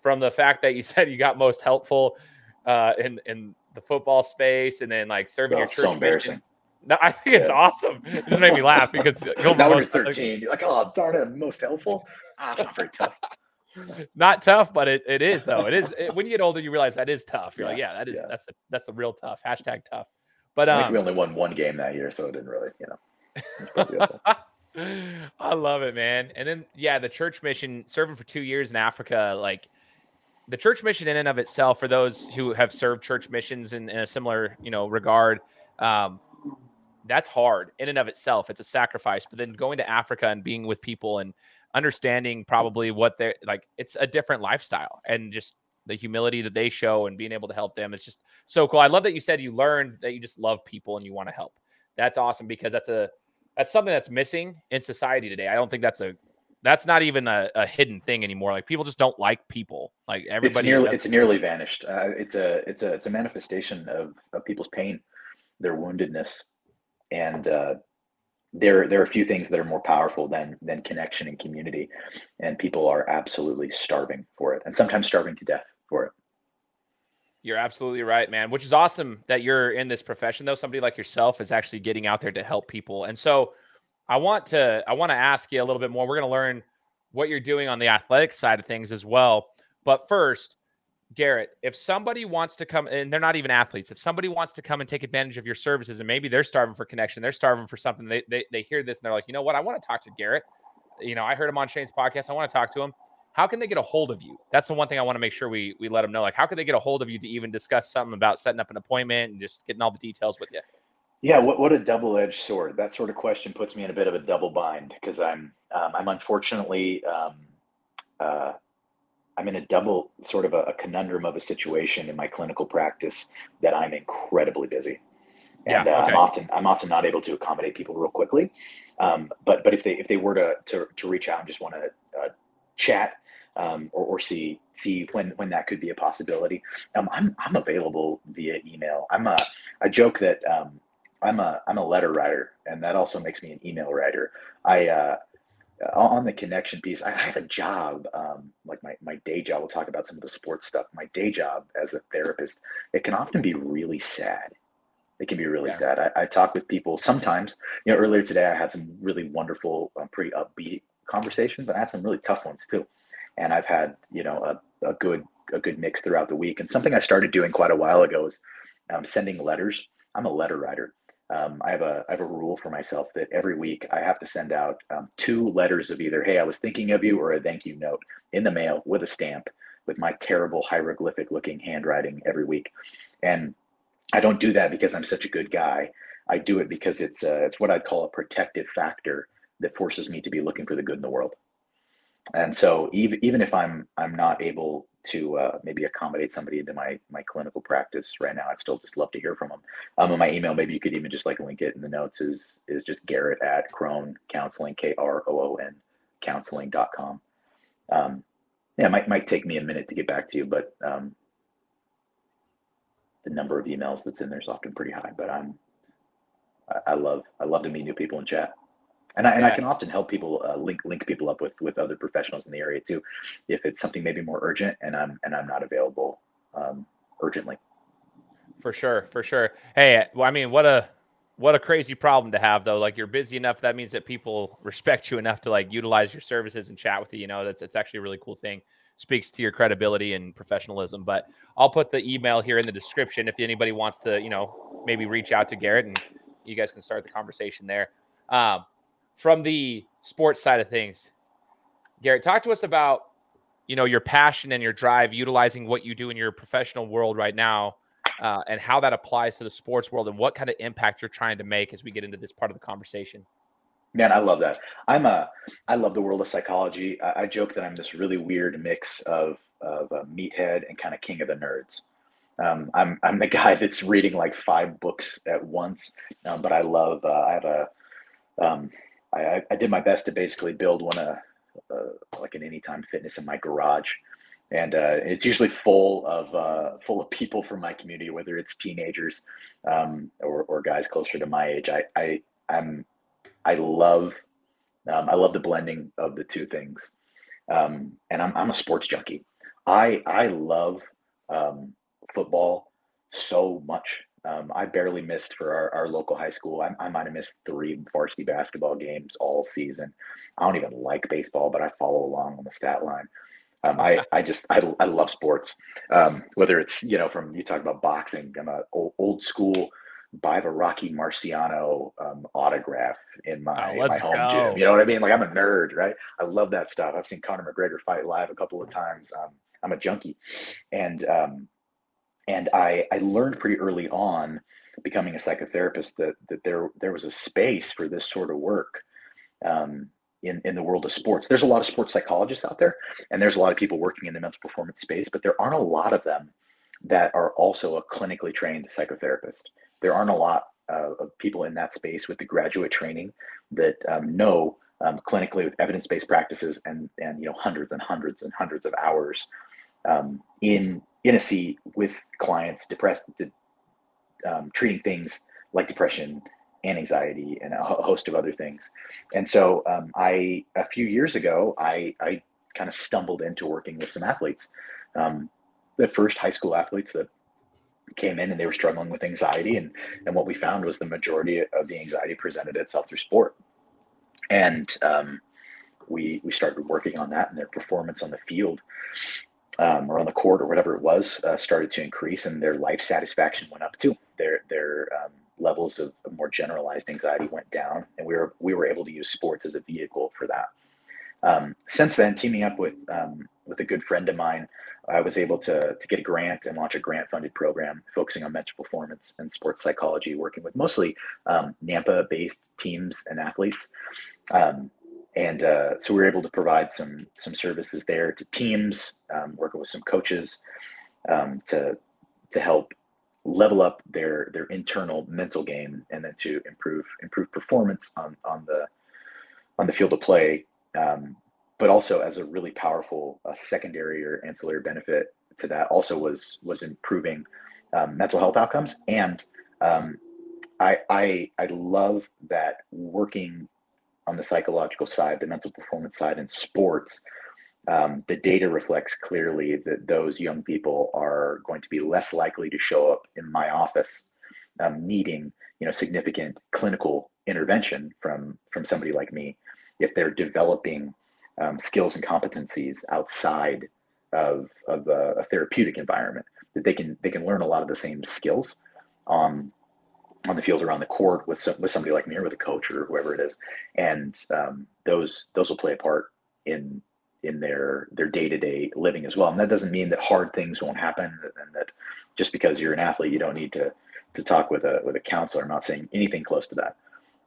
from the fact that you said you got most helpful uh, in in the football space and then like serving oh, your church so embarrassing. Mission. No, I think it's yeah. awesome. It just made me laugh because you're now you're 13. You're like, oh darn it, most helpful. Ah, it's not very tough. not tough, but it, it is though. It is it, when you get older, you realize that is tough. You're yeah, like, yeah, that is yeah. that's the, that's the real tough. Hashtag tough. But um, we only won one game that year, so it didn't really, you know. I love it, man. And then yeah, the church mission serving for two years in Africa, like the church mission in and of itself, for those who have served church missions in, in a similar, you know, regard, um, that's hard in and of itself. It's a sacrifice. But then going to Africa and being with people and understanding probably what they're like, it's a different lifestyle and just the humility that they show and being able to help them. It's just so cool. I love that you said you learned that you just love people and you want to help. That's awesome because that's a that's something that's missing in society today. I don't think that's a that's not even a, a hidden thing anymore. Like people just don't like people. Like everybody, it's nearly, it's nearly vanished. Uh, it's a it's a it's a manifestation of, of people's pain, their woundedness, and uh, there there are a few things that are more powerful than than connection and community, and people are absolutely starving for it, and sometimes starving to death for it. You're absolutely right, man. Which is awesome that you're in this profession, though. Somebody like yourself is actually getting out there to help people, and so I want to I want to ask you a little bit more. We're going to learn what you're doing on the athletic side of things as well. But first, Garrett, if somebody wants to come and they're not even athletes, if somebody wants to come and take advantage of your services and maybe they're starving for connection, they're starving for something, they they, they hear this and they're like, you know what, I want to talk to Garrett. You know, I heard him on Shane's podcast. I want to talk to him. How can they get a hold of you? That's the one thing I want to make sure we we let them know. Like, how can they get a hold of you to even discuss something about setting up an appointment and just getting all the details with you? Yeah, what, what a double-edged sword. That sort of question puts me in a bit of a double bind because I'm um, I'm unfortunately um, uh, I'm in a double sort of a, a, conundrum of a situation in my clinical practice that I'm incredibly busy, and yeah, okay. uh, I'm often I'm often not able to accommodate people real quickly. Um, but but if they if they were to to, to reach out and just want to uh, chat um, or, or, see see when when that could be a possibility, um, I'm I'm available via email. I'm a I joke that um, I'm a I'm a letter writer, and that also makes me an email writer. I uh, on the connection piece, I have a job, um, like my, my day job. We'll talk about some of the sports stuff. My day job as a therapist, it can often be really sad. It can be really yeah. sad. I, I, talk with people sometimes. You know, earlier today I had some really wonderful, um, pretty upbeat conversations. And I had some really tough ones too, and I've had you know a, a good a good mix throughout the week. And something I started doing quite a while ago is um, sending letters. I'm a letter writer um, I have a I have a rule for myself that every week I have to send out um, two letters of either "Hey, I was thinking of you" or a thank you note in the mail with a stamp with my terrible hieroglyphic looking handwriting every week. And I don't do that because I'm such a good guy. I do it because it's uh, it's what I'd call a protective factor that forces me to be looking for the good in the world. And so even even if I'm I'm not able to uh, maybe accommodate somebody into my my clinical practice right now. I'd still just love to hear from them. Um, on my email, maybe you could even just like link it in the notes. Is is just Garrett at Kroon Counseling K R O O N counseling.com. Um, yeah, it might might take me a minute to get back to you, but um, the number of emails that's in there is often pretty high. But I'm I, I love I love to meet new people in chat and I, and I can often help people uh, link link people up with with other professionals in the area too, if it's something maybe more urgent and I'm and I'm not available um, urgently. For sure, for sure. Hey, well, I mean, what a what a crazy problem to have though. Like you're busy enough, that means that people respect you enough to like utilize your services and chat with you. You know, that's it's actually a really cool thing. Speaks to your credibility and professionalism. But I'll put the email here in the description if anybody wants to, you know, maybe reach out to Garrett and you guys can start the conversation there. Um, from the sports side of things, Garrett, talk to us about you know your passion and your drive, utilizing what you do in your professional world right now, uh, and how that applies to the sports world, and what kind of impact you're trying to make as we get into this part of the conversation. Man, I love that. I'm a, I love the world of psychology. I, I joke that I'm this really weird mix of of a meathead and kind of king of the nerds. Um, I'm I'm the guy that's reading like five books at once, um, but I love. Uh, I have a um, I, I did my best to basically build one a, uh, like an anytime fitness in my garage, and uh, it's usually full of uh, full of people from my community, whether it's teenagers um, or, or guys closer to my age. I, I I'm I love um, I love the blending of the two things, um, and I'm I'm a sports junkie. I I love um, football so much. Um, I barely missed for our, our local high school. I, I might have missed three varsity basketball games all season. I don't even like baseball, but I follow along on the stat line. Um, I, I just I, I love sports. Um, whether it's you know from you talk about boxing, I'm a old, old school. Buy the Rocky Marciano um, autograph in my, oh, my home go. gym. You know what I mean? Like I'm a nerd, right? I love that stuff. I've seen Conor McGregor fight live a couple of times. Um, I'm a junkie, and um, and I I learned pretty early on, becoming a psychotherapist, that that there there was a space for this sort of work. Um, in, in the world of sports. There's a lot of sports psychologists out there, and there's a lot of people working in the mental performance space, but there aren't a lot of them that are also a clinically trained psychotherapist. There aren't a lot uh, of people in that space with the graduate training that um, know um, clinically with evidence-based practices and and you know hundreds and hundreds and hundreds of hours um, in in a seat with clients depressed, um, treating things like depression, and anxiety and a host of other things. And so um, I, a few years ago, I, I kind of stumbled into working with some athletes. Um, the first high school athletes that came in and they were struggling with anxiety. And, and what we found was the majority of the anxiety presented itself through sport. And um, we, we started working on that and their performance on the field um, or on the court or whatever it was uh, started to increase and their life satisfaction went up too. Their, their, um, levels of, more generalized anxiety went down, and we were we were able to use sports as a vehicle for that. Um, since then, teaming up with um, with a good friend of mine, I was able to to get a grant and launch a grant funded program focusing on mental performance and sports psychology, working with mostly um, Nampa based teams and athletes. And uh, so we were able to provide some some services there to teams, um, working with some coaches um, to to help level up their their internal mental game and then to improve improve performance on on the on the field of play. Um, but also as a really powerful uh, secondary or ancillary benefit to that also was was improving um, mental health outcomes. And um, I, I I love that working on the psychological side, the mental performance side in sports, um, the data reflects clearly that those young people are going to be less likely to show up in my office um, needing you know significant clinical intervention from from somebody like me if they're developing um, skills and competencies outside of, of a, a, therapeutic environment that they can they can learn a lot of the same skills on on the field or on the court with some, with somebody like me or with a coach or whoever it is. And um, those those will play a part in in their their day-to-day living as well. And that doesn't mean that hard things won't happen and that just because you're an athlete you don't need to to talk with a with a counselor. I'm not saying anything close to that.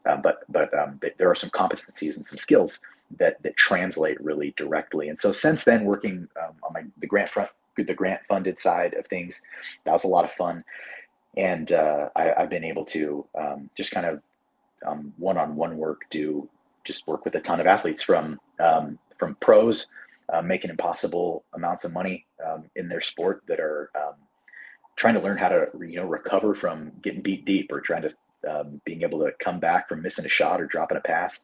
Um, but but um, there are some competencies and some skills that that translate really directly. And so since then working um, on my the grant front the grant funded side of things that was a lot of fun and uh, I, have been able to um, just kind of um, one-on-one work do just work with a ton of athletes from um, from pros uh, making impossible amounts of money um, in their sport that are um, trying to learn how to you know recover from getting beat deep or trying to um, being able to come back from missing a shot or dropping a pass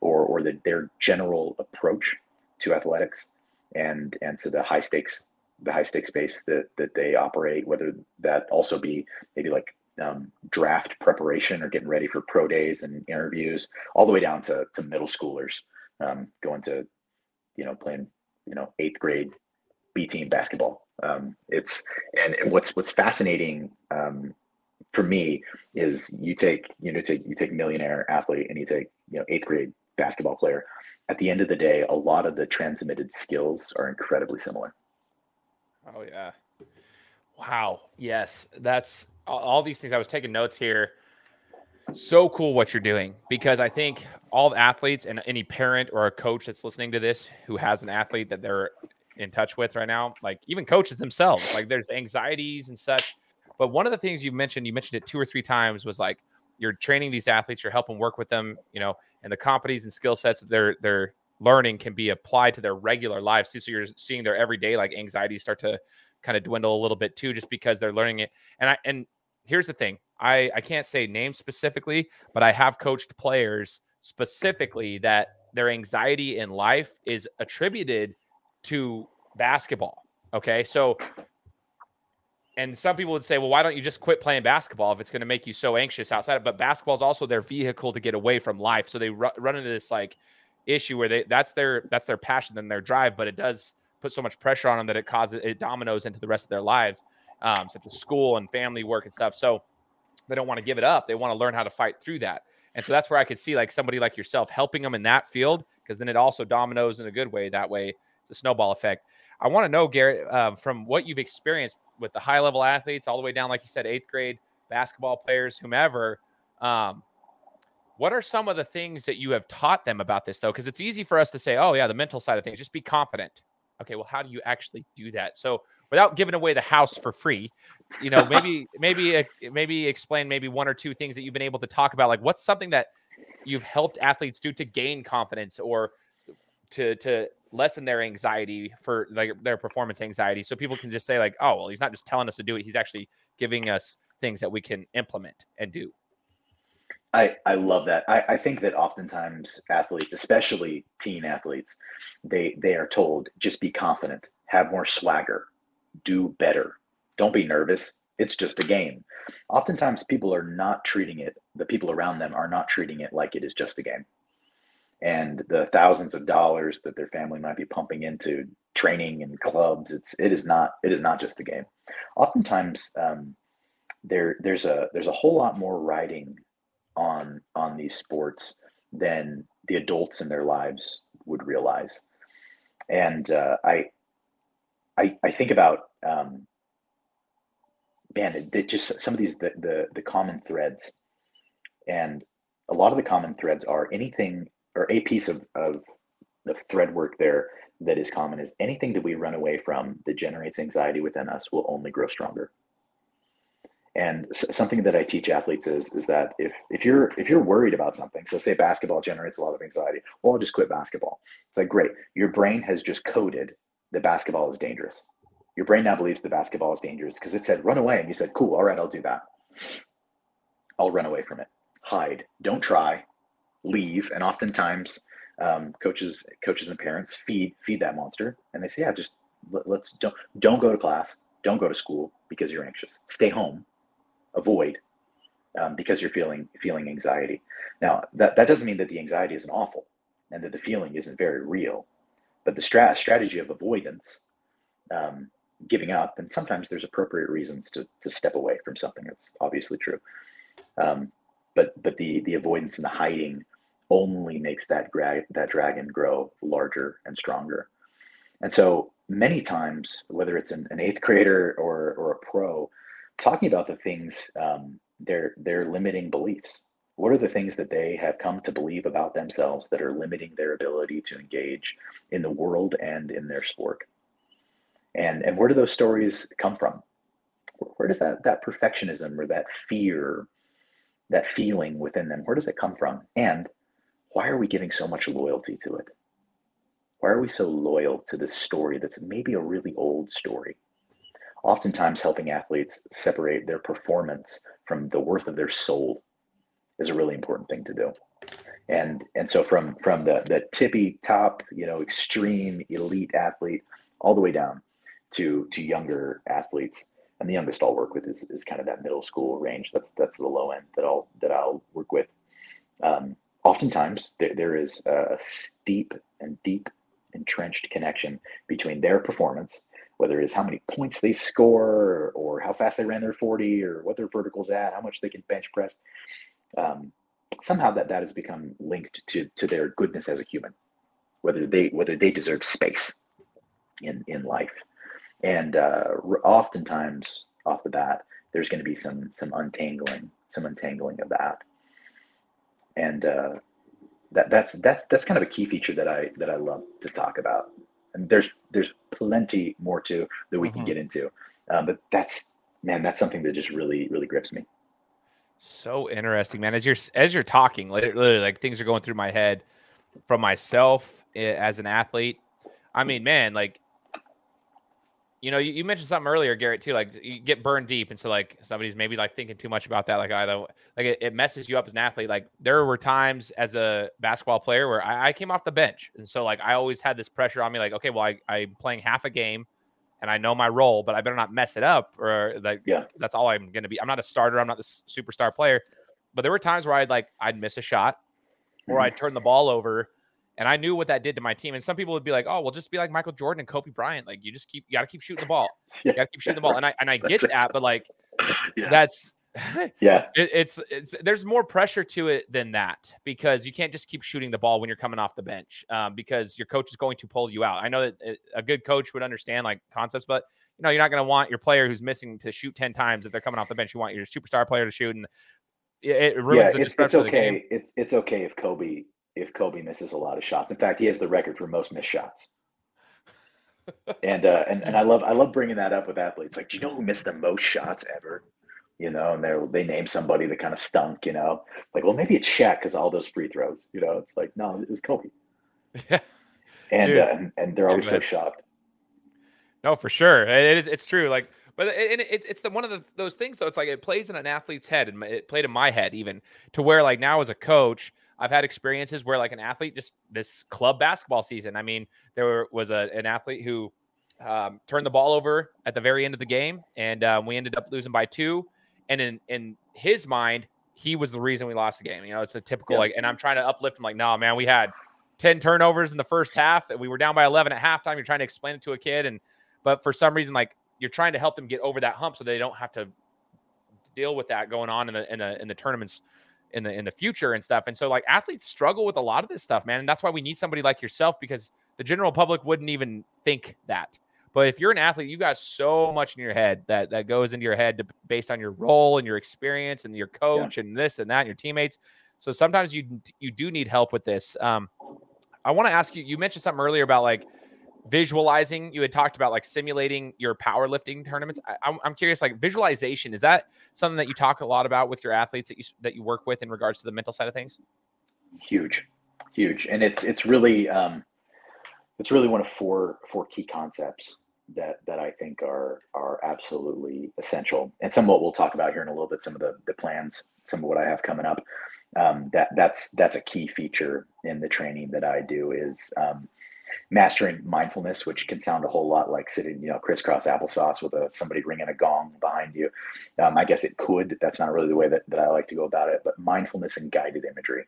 or or the, their general approach to athletics and and to the high stakes the high stakes space that that they operate whether that also be maybe like um, draft preparation or getting ready for pro days and interviews all the way down to, to middle schoolers um, going to you know, playing, you know, eighth grade B team basketball. Um, it's and, and what's what's fascinating um, for me is you take you know take you take millionaire athlete and you take you know eighth grade basketball player. At the end of the day, a lot of the transmitted skills are incredibly similar. Oh yeah, wow, yes, that's all these things. I was taking notes here so cool what you're doing because I think all the athletes and any parent or a coach that's listening to this who has an athlete that they're in touch with right now, like even coaches themselves, like there's anxieties and such. But one of the things you mentioned, you mentioned it two or three times, was like you're training these athletes, you're helping work with them, you know, and the competencies and skill sets that they're they're learning can be applied to their regular lives too. So you're seeing their everyday like anxiety start to kind of dwindle a little bit too, just because they're learning it. And I and here's the thing: I I can't say names specifically, but I have coached players specifically that their anxiety in life is attributed to basketball. Okay, so and some people would say, well, why don't you just quit playing basketball if it's going to make you so anxious outside? But basketball is also their vehicle to get away from life. So they ru- run into this like issue where they that's their that's their passion and their drive, but it does put so much pressure on them that it causes it dominoes into the rest of their lives, um, such as school and family work and stuff. So they don't want to give it up. They want to learn how to fight through that. And so that's where I could see like somebody like yourself helping them in that field because then it also dominoes in a good way. That way, it's a snowball effect. I want to know, Garrett, uh, from what you've experienced with the high level athletes, all the way down, like you said, eighth grade basketball players, whomever. Um, what are some of the things that you have taught them about this, though? Because it's easy for us to say, oh, yeah, the mental side of things, just be confident. Okay, well, how do you actually do that? So, without giving away the house for free, you know, maybe, maybe, uh, maybe explain maybe one or two things that you've been able to talk about. Like, what's something that you've helped athletes do to gain confidence or to to lessen their anxiety for like their performance anxiety so people can just say like oh well he's not just telling us to do it he's actually giving us things that we can implement and do I, I love that. I, I think that oftentimes athletes, especially teen athletes, they they are told just be confident, have more swagger, do better. Don't be nervous. It's just a game. Oftentimes people are not treating it, the people around them are not treating it like it is just a game and the thousands of dollars that their family might be pumping into training and clubs it's it is not it is not just a game oftentimes um, there there's a there's a whole lot more riding on on these sports than the adults in their lives would realize and uh, I, I i think about um, man it, it just some of these the, the the common threads and a lot of the common threads are anything or a piece of, of the thread work there that is common is anything that we run away from that generates anxiety within us will only grow stronger. And something that I teach athletes is is that if if you're if you're worried about something, so say basketball generates a lot of anxiety, well, I'll just quit basketball. It's like great, your brain has just coded that basketball is dangerous. Your brain now believes the basketball is dangerous because it said run away, and you said cool, all right, I'll do that. I'll run away from it. Hide. Don't try leave, and oftentimes um, coaches coaches and parents feed feed that monster, and they say, yeah, just let, let's don't don't go to class, don't go to school because you're anxious. Stay home, avoid um, because you're feeling feeling anxiety. Now that that doesn't mean that the anxiety isn't awful and that the feeling isn't very real, but the strat- strategy of avoidance, um, giving up, and sometimes there's appropriate reasons to to step away from something that's obviously true. Um, but but the the avoidance and the hiding only makes that gra- that dragon grow larger and stronger. And so many times, whether it's an, an eighth grader or or a pro, talking about the things um, their their limiting beliefs. What are the things that they have come to believe about themselves that are limiting their ability to engage in the world and in their sport? And and where do those stories come from? Where does that that perfectionism or that fear, that feeling within them, where does it come from? And why are we giving so much loyalty to it? Why are we so loyal to this story that's maybe a really old story? Oftentimes, helping athletes separate their performance from the worth of their soul is a really important thing to do. And and so from from the the tippy top, you know, extreme elite athlete all the way down to to younger athletes. And the youngest I'll work with is, is kind of that middle school range. That's that's the low end that I'll that I'll work with. Um, oftentimes there, there is a steep and deep entrenched connection between their performance whether it is how many points they score or, or how fast they ran their 40 or what their verticals at how much they can bench press. Um, somehow that that has become linked to to their goodness as a human whether they whether they deserve space in in life. And uh, oftentimes off the bat there's going to be some some untangling some untangling of that. And uh, that that's that's that's kind of a key feature that I that I love to talk about. And there's there's plenty more to that we mm-hmm. can get into, um, but that's man, that's something that just really really grips me. So interesting, man. As you're as you're talking, literally, like things are going through my head from myself eh, as an athlete. I mean, man, like you know, you, you, mentioned something earlier, Garrett, too. Like you get burned deep, and so like somebody's maybe like thinking too much about that. Like I don't like it, it messes you up as an athlete. Like there were times as a basketball player where I, I, came off the bench, and so like I always had this pressure on me. Like okay, well I I'm playing half a game, and I know my role, but I better not mess it up, or like yeah, that's all I'm going to be. I'm not a starter. I'm not the superstar player. But there were times where I'd like I'd miss a shot, or mm-hmm. I'd turn the ball over and I knew what that did to my team. And some people would be like, "Oh, well, just be like Michael Jordan and Kobe Bryant. Like you just keep, you got to keep shooting the ball. You got to keep shooting the ball." And I and I get that, but like, yeah. that's yeah, it, it's it's there's more pressure to it than that because you can't just keep shooting the ball when you're coming off the bench um, because your coach is going to pull you out. I know that a good coach would understand like concepts, but you know you're not going to want your player who's missing to shoot ten times if they're coming off the bench. You want your superstar player to shoot, and it, ruins yeah, it's, it's okay. It's it's okay if Kobe if Kobe misses a lot of shots. In fact, he has the record for most missed shots. and uh, and and I love I love bringing that up with athletes. Like, do you know who missed the most shots ever? You know, and they they name somebody that kind of stunk. You know, like, well, maybe it's Shaq because all those free throws. You know, it's like no, it was Kobe. Yeah. And, uh, and and they're always so shocked. No, for sure, it is. It's true. Like, but it, it, it's the one of the, those things. So it's like it plays in an athlete's head, and it played in my head even to where like now as a coach, I've had experiences where like an athlete just this club basketball season. I mean, there was a, an athlete who um, turned the ball over at the very end of the game, and um, we ended up losing by two. And in in his mind, he was the reason we lost the game. You know, it's a typical yeah. like, and I'm trying to uplift him like, no, man, we had 10 turnovers in the first half, and we were down by 11 at halftime. You're trying to explain it to a kid, and but for some reason, like you're trying to help them get over that hump so they don't have to deal with that going on in the in the in the tournaments in the in the future and stuff. And so like athletes struggle with a lot of this stuff, man. And that's why we need somebody like yourself because the general public wouldn't even think that. But if you're an athlete, you got so much in your head that that goes into your head to, based on your role and your experience and your coach yeah. and this and that and your teammates. So sometimes you you do need help with this. Um, I want to ask you. You mentioned something earlier about like visualizing you had talked about like simulating your powerlifting tournaments. I, am curious like visualization is that something that you talk a lot about with your athletes that you that you work with in regards to the mental side of things? Huge huge. And it's it's really um it's really one of four four key concepts that that i think are are absolutely essential. And some of what we'll talk about here in a little bit some of the the plans some of what i have coming up um, that that's that's a key feature in the training that i do is um, mastering mindfulness, which can sound a whole lot like sitting, you know, crisscross applesauce with a somebody ringing a gong behind you. Um, I guess it could. That's not really the way that, that I like to go about it. But mindfulness and guided imagery.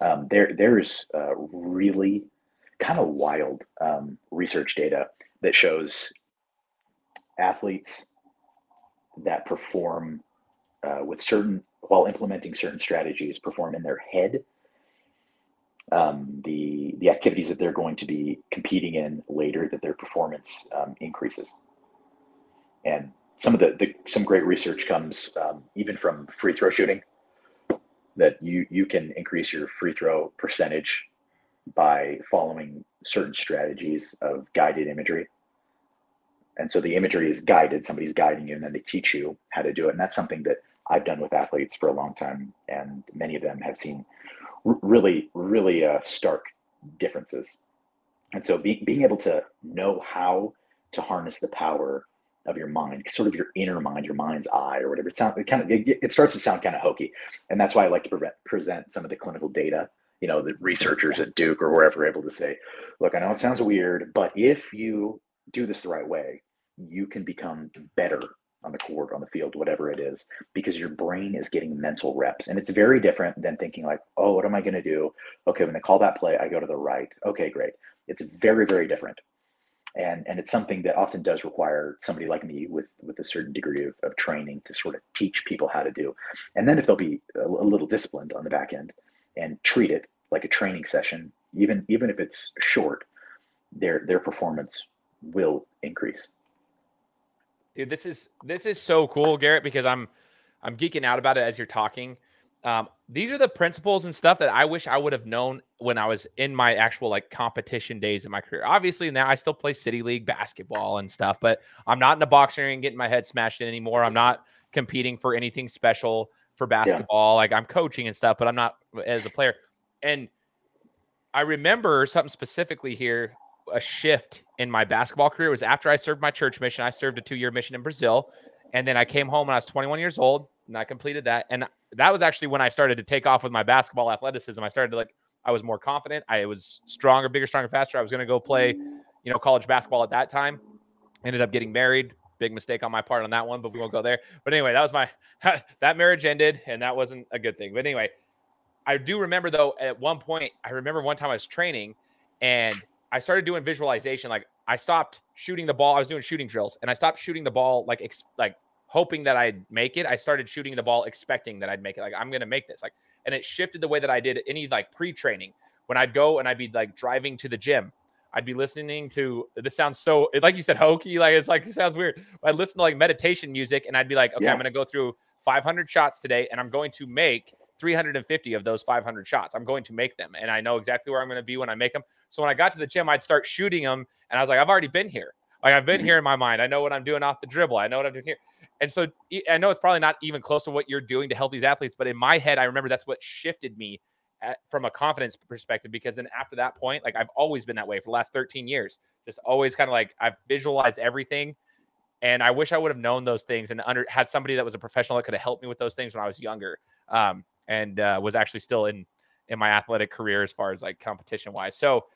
Um, there, there's uh, really kind of wild um, research data that shows athletes that perform uh, with certain while implementing certain strategies perform in their head um, the the activities that they're going to be competing in later that their performance um, increases. And some of the, the some great research comes um, even from free throw shooting that you you can increase your free throw percentage by following certain strategies of guided imagery. And so the imagery is guided somebody's guiding you and then they teach you how to do it. And that's something that i've done with athletes for a long time and many of them have seen really, really uh, stark differences. And so be, being able to know how to harness the power of your mind, sort of your inner mind, your mind's eye, or whatever. It sounds it kind of it, it starts to sound kind of hokey, and that's why I like to pre- present some of the clinical data. You know, the researchers at Duke or wherever are able to say, "Look, I know it sounds weird, but if you do this the right way, you can become better on the court, on the field, whatever it is, because your brain is getting mental reps. And it's very different than thinking like, oh, what am I going to do? Okay, when they call that play, I go to the right. Okay, great. It's very, very different. And, and it's something that often does require somebody like me with, with a certain degree of, of training to sort of teach people how to do. And then if they'll be a, a little disciplined on the back end and treat it like a training session, even even if it's short, their their performance will increase. Dude, this is this is so cool, Garrett, because I'm I'm geeking out about it as you're talking. Um, these are the principles and stuff that I wish I would have known when I was in my actual like competition days in my career. Obviously, now I still play city league basketball and stuff, but I'm not in a boxing ring getting my head smashed in anymore. I'm not competing for anything special for basketball. Yeah. Like I'm coaching and stuff, but I'm not as a player. And I remember something specifically here a shift in my basketball career was after I served my church mission. I served a two year mission in Brazil. And then I came home when I was 21 years old and I completed that. And that was actually when I started to take off with my basketball athleticism. I started to like, I was more confident. I was stronger, bigger, stronger, faster. I was going to go play, you know, college basketball at that time. Ended up getting married. Big mistake on my part on that one, but we won't go there. But anyway, that was my, that marriage ended and that wasn't a good thing. But anyway, I do remember though, at one point, I remember one time I was training and I started doing visualization. Like I stopped shooting the ball. I was doing shooting drills, and I stopped shooting the ball like ex- like hoping that I'd make it. I started shooting the ball expecting that I'd make it. Like I'm gonna make this. Like, and it shifted the way that I did any like pre-training. When I'd go and I'd be like driving to the gym, I'd be listening to this sounds so like you said hokey. Like it's like it sounds weird. I'd listen to like meditation music, and I'd be like, okay, yeah. I'm gonna go through 500 shots today, and I'm going to make 350 of those 500 shots. I'm going to make them, and I know exactly where I'm going to be when I make them. So when I got to the gym, I'd start shooting them, and I was like, I've already been here. Like I've been mm-hmm. here in my mind. I know what I'm doing off the dribble. I know what I'm doing here. And so I know it's probably not even close to what you're doing to help these athletes, but in my head, I remember that's what shifted me at, from a confidence perspective. Because then after that point, like I've always been that way for the last 13 years. Just always kind of like I've visualized everything and I wish I would have known those things and under had somebody that was a professional that could have helped me with those things when I was younger. Um, and uh, was actually still in in my athletic career as far as like competition wise. So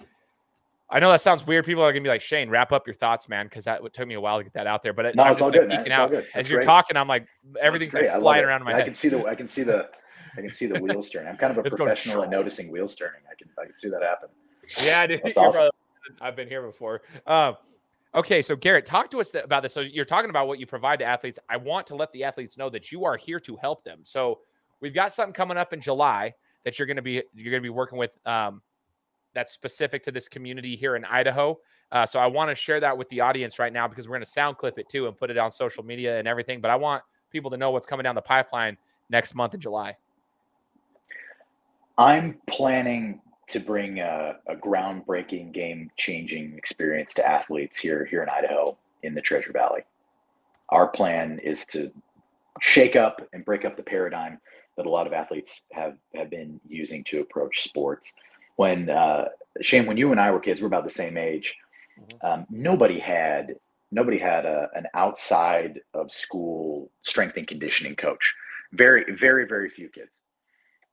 I know that sounds weird. People are gonna be like, Shane, wrap up your thoughts, man, because that took me a while to get that out there. But no, it's all like, good. It's all good. As you're talking, I'm like, everything's like flying around my I head. I can see the, I can see the, I can see the wheels turning. I'm kind of a professional at noticing wheels turning. I can, I can see that happen. Yeah, dude, That's awesome. I've been here before. Um, okay, so Garrett, talk to us about this. So you're talking about what you provide to athletes. I want to let the athletes know that you are here to help them. So We've got something coming up in July that you're going to be you're going to be working with um, that's specific to this community here in Idaho. Uh, so I want to share that with the audience right now because we're going to sound clip it too and put it on social media and everything. But I want people to know what's coming down the pipeline next month in July. I'm planning to bring a, a groundbreaking, game-changing experience to athletes here here in Idaho in the Treasure Valley. Our plan is to shake up and break up the paradigm that a lot of athletes have have been using to approach sports. When uh, Shane, when you and I were kids, we're about the same age. Mm-hmm. Um, nobody had nobody had a, an outside of school strength and conditioning coach. Very, very, very few kids.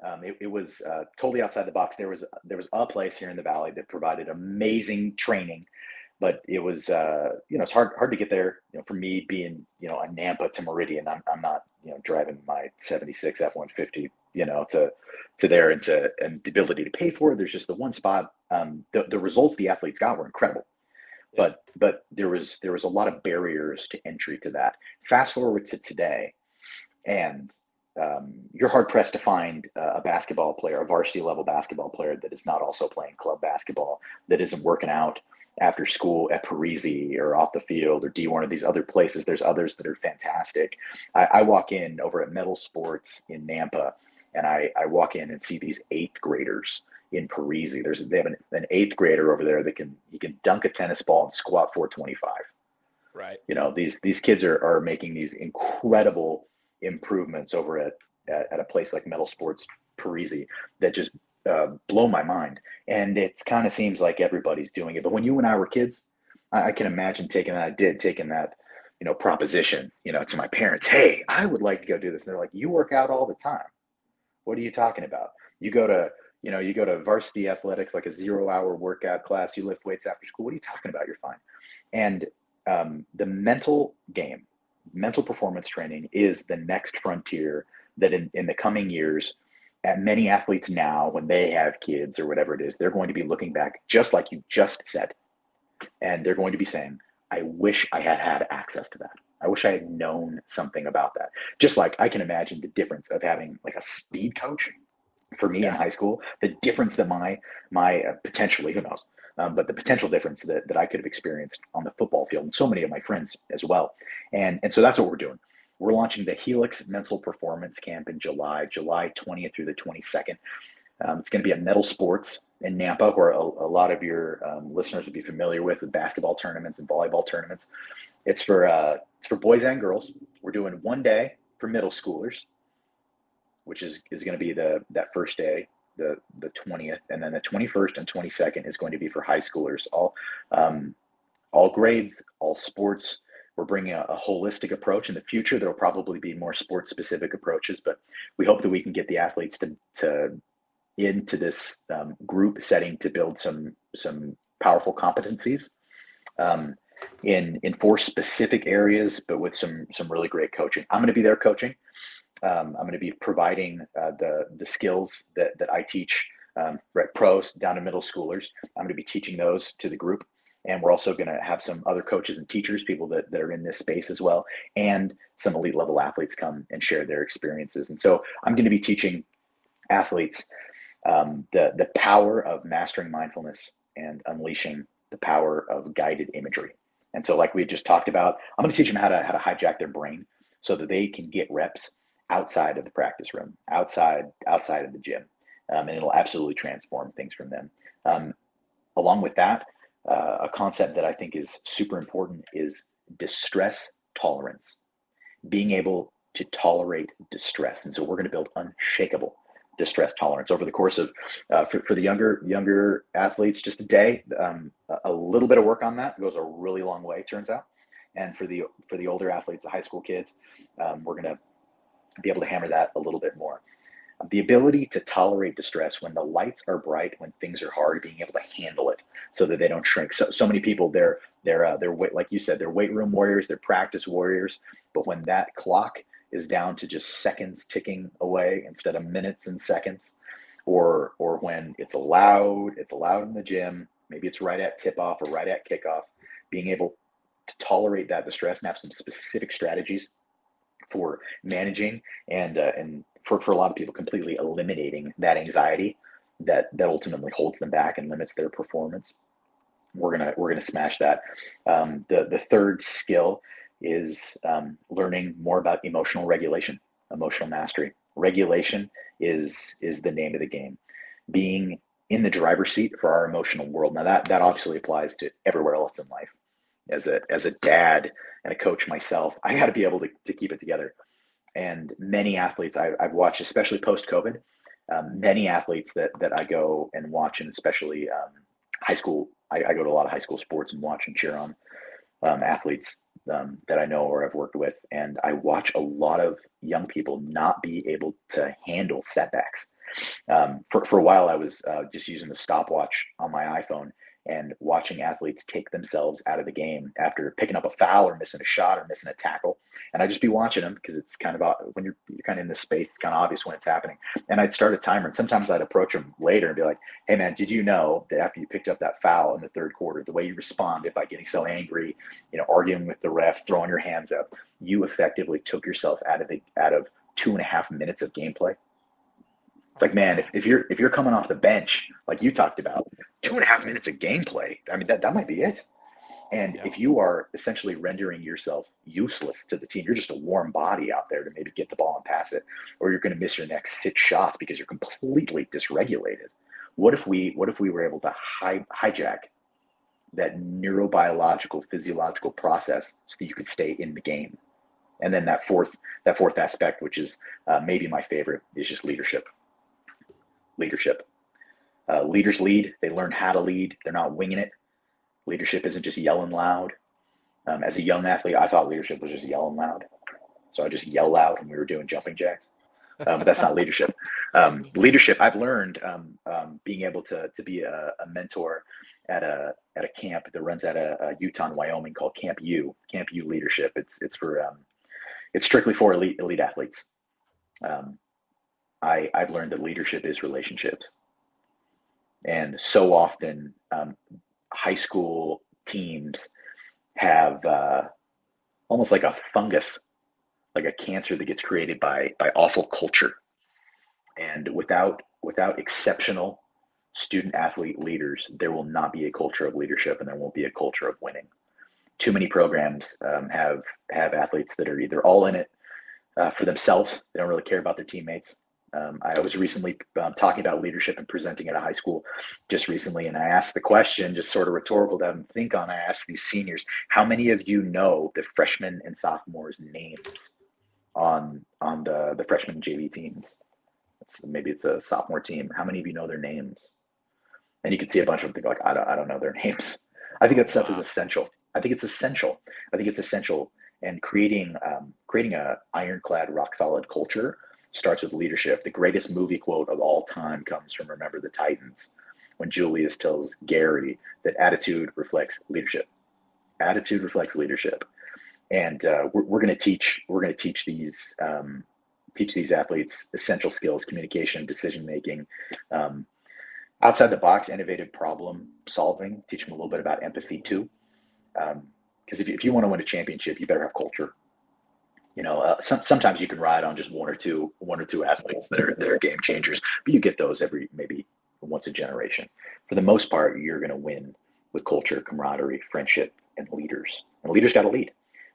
Um, it, it, was uh, totally outside the box. There was there was a place here in the valley that provided amazing training but it was uh, you know it's hard hard to get there. You know, for me being you know a Nampa to Meridian, I'm I'm not you know driving my '76 F-150 you know to to there and to and the ability to pay for it. There's just the one spot. Um, the the results the athletes got were incredible, but but there was there was a lot of barriers to entry to that. Fast forward to today, and um, you're hard pressed to find a basketball player, a varsity level basketball player that is not also playing club basketball, that isn't working out, after school at Parisi or off the field or D1 or these other places. There's others that are fantastic. I, I walk in over at Metal Sports in Nampa and I, I walk in and see these eighth graders in Parisi. There's they have an, an, eighth grader over there that can he can dunk a tennis ball and squat 425. Right. You know, these these kids are are making these incredible improvements over at at, at a place like Metal Sports Parisi that just uh, blow my mind. And it kind of seems like everybody's doing it. But when you and I were kids, I, I can imagine taking that. I did taking that, you know, proposition, you know, to my parents. Hey, I would like to go do this. And they're like, you work out all the time. What are you talking about? You go to, you know, you go to varsity athletics, like a zero hour workout class. You lift weights after school. What are you talking about? You're fine. And um, the mental game, mental performance training is the next frontier that in, in the coming years at many athletes now, when they have kids or whatever it is, they're going to be looking back just like you just said. And they're going to be saying, I wish I had had access to that. I wish I had known something about that. Just like I can imagine the difference of having like a speed coach for me yeah. in high school, the difference that my, my uh, potentially, who knows, um, but the potential difference that, that I could have experienced on the football field and so many of my friends as well. And, and so that's what we're doing. We're launching the Helix Mental Performance Camp in July, July 20th through the 22nd. Um, it's going to be at Metal Sports in Nampa, where a, a lot of your um, listeners would be familiar with, with basketball tournaments and volleyball tournaments. It's for uh, it's for boys and girls. We're doing one day for middle schoolers, which is is going to be the that first day the the 20th, and then the 21st and 22nd is going to be for high schoolers. All um, all grades, all sports. We're bringing a, a holistic approach. In the future, there will probably be more sports specific approaches, but we hope that we can get the athletes to to into this um, group setting to build some some powerful competencies um, in in four specific areas, but with some some really great coaching. I'm going to be there coaching. Um, I'm going to be providing uh, the the skills that that I teach um, right pros down to middle schoolers. I'm going to be teaching those to the group, and we're also going to have some other coaches and teachers, people that, that are in this space as well, and some elite level athletes come and share their experiences. And so I'm going to be teaching athletes um, the the power of mastering mindfulness and unleashing the power of guided imagery. And so, like we just talked about, I'm going to teach them how to how to hijack their brain so that they can get reps outside of the practice room, outside outside of the gym, um, and it'll absolutely transform things from them. Um, along with that, uh, a concept that I think is super important is distress tolerance, being able to tolerate distress. And so, we're going to build unshakable distress tolerance over the course of uh, for, for the younger younger athletes just a day um, a little bit of work on that goes a really long way turns out and for the for the older athletes the high school kids um, we're going to be able to hammer that a little bit more the ability to tolerate distress when the lights are bright when things are hard being able to handle it so that they don't shrink. So so many people they're they're uh, they're like you said they're weight room warriors they're practice warriors. But when that clock is down to just seconds ticking away instead of minutes and seconds or or when it's allowed it's allowed in the gym maybe it's right at tip off or right at kickoff being able to tolerate that distress and have some specific strategies for managing and uh, and for, for a lot of people completely eliminating that anxiety that that ultimately holds them back and limits their performance we're gonna we're gonna smash that um, the the third skill is um, learning more about emotional regulation, emotional mastery. Regulation is is the name of the game. Being in the driver's seat for our emotional world. Now that that obviously applies to everywhere else in life. As a as a dad and a coach myself, I got to be able to, to keep it together. And many athletes I, have watched, especially post COVID, um, many athletes that that I go and watch, and especially um, high school. I, I, go to a lot of high school sports and watch and cheer on um, athletes um, that I know or I've worked with, and I watch a lot of young people not be able to handle setbacks. Um, for for a while, I was uh, just using the stopwatch on my iPhone and watching athletes take themselves out of the game after picking up a foul or missing a shot or missing a tackle. And I'd just be watching them because it's kind of when you're, you're kind of in this space, it's kind of obvious when it's happening. And I'd start a timer. And sometimes I'd approach them later and be like, hey, man, did you know that after you picked up that foul in the third quarter, the way you responded by getting so angry, you know, arguing with the ref, throwing your hands up, you effectively took yourself out of the out of two and a half minutes of gameplay it's like, man, if, if you're if you're coming off the bench, like you talked about, two and a half minutes of gameplay, I mean that, that might be it. And yeah. if you are essentially rendering yourself useless to the team, you're just a warm body out there to maybe get the ball and pass it, or you're going to miss your next six shots because you're completely dysregulated. What if we what if we were able to hi- hijack that neurobiological physiological process so that you could stay in the game? And then that fourth that fourth aspect, which is uh, maybe my favorite, is just leadership leadership. Uh, leaders lead, they learn how to lead, they're not winging it. Leadership isn't just yelling loud. Um, as a young athlete, I thought leadership was just yelling loud. So I just yell loud when we were doing jumping jacks. Um, but that's not leadership. Um, leadership, I've learned um, um, being able to, to be a, a, mentor at a at a camp that runs at a, a Utah, Wyoming called Camp U. Camp U Leadership. It's it's for um, it's strictly for elite elite athletes. Um, I, I've learned that leadership is relationships. And so often, um, high school teams have uh, almost like a fungus, like a cancer that gets created by by awful culture. And without without exceptional student athlete leaders, there will not be a culture of leadership, and there won't be a culture of winning. Too many programs um, have have athletes that are either all in it uh, for themselves; they don't really care about their teammates, um, I was recently um, talking about leadership and presenting at a high school just recently, and I asked the question, just sort of rhetorical to have them think on. I asked these seniors, "How many of you know the freshmen and sophomores' names on on the the freshman JV teams?" It's, maybe it's a sophomore team. How many of you know their names? And you can see a bunch of them think like, I don't, I don't know their names. I think that stuff is essential. I think it's essential. I think it's essential. And creating um, creating a ironclad, rock solid culture starts with leadership. The greatest movie quote of all time comes from Remember the Titans, when Julius tells Gary that attitude reflects leadership. Attitude reflects leadership, and uh, we're, we're going to teach we're going to teach these um, teach these athletes essential skills: communication, decision making, um, outside the box, innovative problem solving. Teach them a little bit about empathy too, because um, if, if you want to win a championship, you better have culture you know, uh, some, sometimes you can ride on just one or two, one or two athletes that are that are game changers, but you get those every maybe once a generation. For the most part, you're going to win with culture, camaraderie, friendship, and leaders. And leaders got to lead,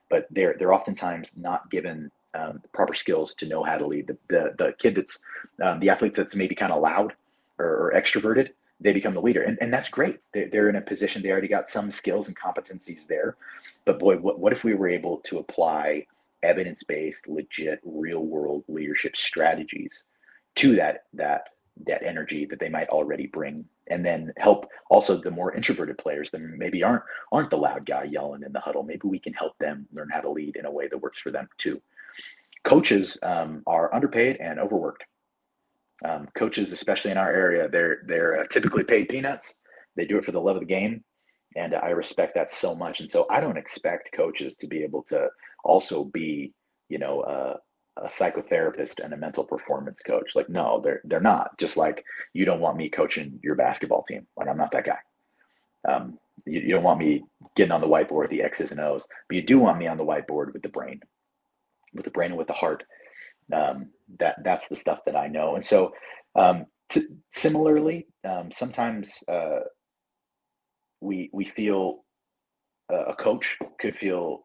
but they're they're oftentimes not given um, proper skills to know how to lead. The the, the kid that's um, the athlete that's maybe kind of loud or, or, extroverted, they become the leader, and and that's great. They're, they're in a position they already got some skills and competencies there. But boy, what what if we were able to apply evidence based, legit, real world leadership strategies to that that that energy that they might already bring and then help also the more introverted players that maybe aren't aren't the loud guy yelling in the huddle. Maybe we can help them learn how to lead in a way that works for them too. Coaches um, are underpaid and overworked. Um, coaches especially in our area they're they're uh, typically paid peanuts. They do it for the love of the game and I respect that so much. And so I don't expect coaches to be able to also be, you know, a psychotherapist and a mental performance coach. Like, no, they're they're not. Just like you don't want me coaching your basketball team. Like, I'm not that guy. Um, you, you don't want me getting on the whiteboard the X's and O's, but you do want me on the whiteboard with the brain, with the brain and with the heart. Um, that that's the stuff that I know. And so, um, t- similarly, um, sometimes uh, we we feel uh, a coach could feel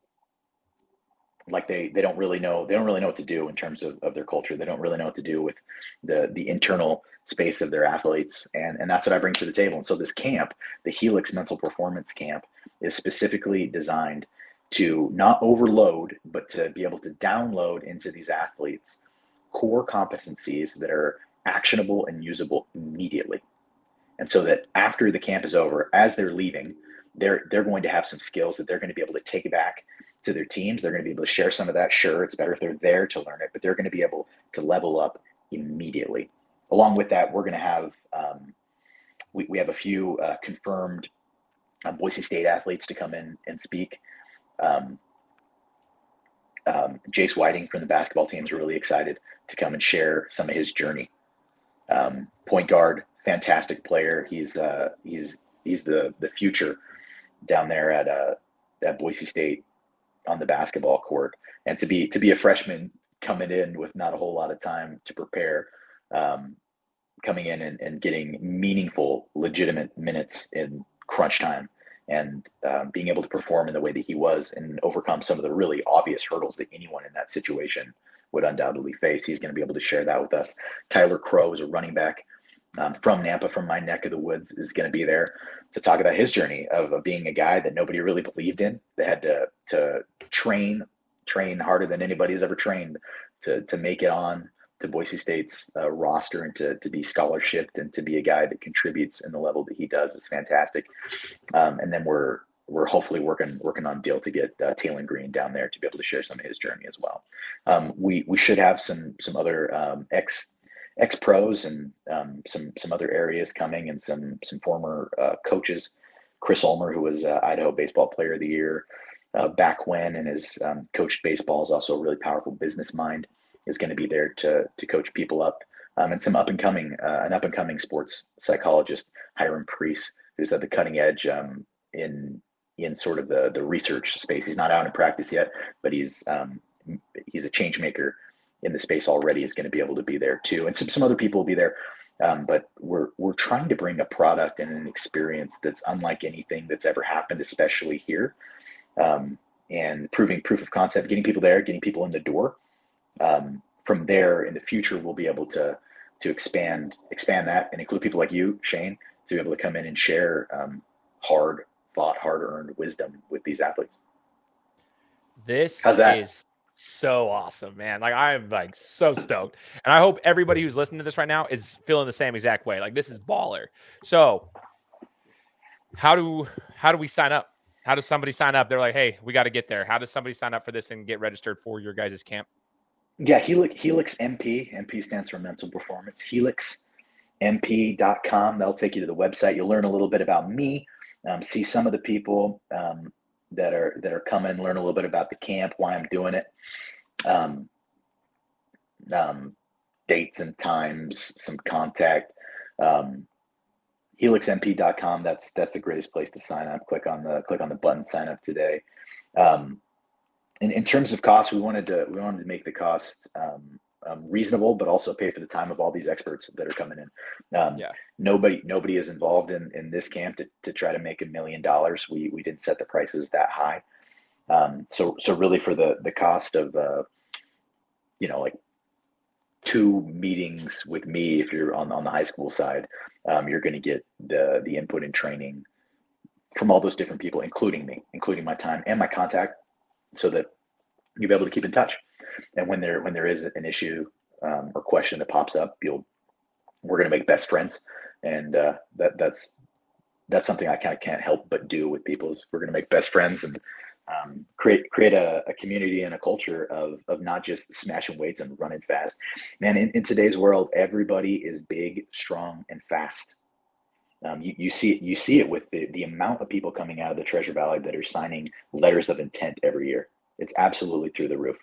like they they don't really know they don't really know what to do in terms of, of their culture. They don't really know what to do with the the internal space of their athletes. And and that's what i bring to the table. And so this camp the helix mental performance camp is specifically designed to not overload but to be able to download into these athletes core competencies that are actionable and usable immediately. And so that after the camp is over, as they're leaving, they're they're going to have some skills that they're going to be able to take back to their teams. They're going to be able to share some of that. Sure, it's better if they're there to learn it, but they're going to be able to level up immediately. Along with that, we're going to have um, we, we have a few uh, confirmed um, Boise State athletes to come in and speak. Um, um, Jace Whiting from the basketball team is really excited to come and share some of his journey. Um, point guard fantastic player. He's uh, he's he's the the future down there at uh, at Boise State on the basketball court. And to be to be a freshman coming in with not a whole lot of time to prepare, um, coming in and, and getting meaningful, legitimate minutes in crunch time, and um, being able to perform in the way that he was and overcome some of the really obvious hurdles that anyone in that situation would undoubtedly face. He's going to be able to share that with us. Tyler Crow is a running back um, from Nampa, from my neck of the woods, is going to be there to talk about his journey of, of, being a guy that nobody really believed in, that had to to train train harder than anybody's ever trained to to make it on to Boise State's uh, roster and to to be scholarshiped and to be a guy that contributes in the level that he does is fantastic. Um, and then we're we're hopefully working working on deal to get uh, Taylen Green down there to be able to share some of his journey as well. Um, we we should have some some other um, ex ex pros and um, some some other areas coming, and some some former uh, coaches. Chris Ulmer, who was uh, Idaho Baseball Player of the Year uh, back when, and has um, coached baseball, is also a really powerful business mind. Is going to be there to to coach people up, um, and some up and coming uh, an up and coming sports psychologist, Hiram Priest, who's at the cutting edge um, in in sort of the the research space. He's not out in practice yet, but he's um, he's a change maker in the space already is going to be able to be there too, and some some other people will be there. Um, but we're we're trying to bring a product and an experience that's unlike anything that's ever happened, especially here, um, and proving proof of concept, getting people there, getting people in the door. Um, from there, in the future, we'll be able to to expand expand that and include people like you, Shane, to be able to come in and share um, hard fought, hard earned wisdom with these athletes. This How's that? is so awesome, man. Like I'm like so stoked. And I hope everybody who's listening to this right now is feeling the same exact way. Like this is baller. So how do how do we sign up? How does somebody sign up? They're like, hey, we got to get there. How does somebody sign up for this and get registered for your guys' camp? Yeah, Helix, Helix MP. MP stands for mental performance. HelixMP.com. That'll take you to the website. You'll learn a little bit about me, um, see some of the people um, that are that are coming, learn a little bit about the camp, why I'm doing it, um, um, dates and times, some contact. Um, helixmp.com that's that's the greatest place to sign up. Click on the click on the button sign up today. Um, in, in terms of cost we wanted to we wanted to make the cost um, um, reasonable but also pay for the time of all these experts that are coming in. Um, yeah. nobody nobody is involved in in this camp to, to try to make a million dollars. We we didn't set the prices that high. Um, so so really for the the cost of uh, you know like two meetings with me if you're on, on the high school side um, you're going to get the the input and training from all those different people including me including my time and my contact so that you'll be able to keep in touch and when there when there is an issue um, or question that pops up you'll we're going to make best friends and uh, that that's that's something i kind of can't help but do with people is we're going to make best friends and um, create create a, a, community and a culture of of not just smashing weights and running fast. Man, in, in today's world, everybody is big, strong, and fast. Um, you, you see it you see it with the, the amount of people coming out of the Treasure Valley that are signing letters of intent every year. It's absolutely through the roof.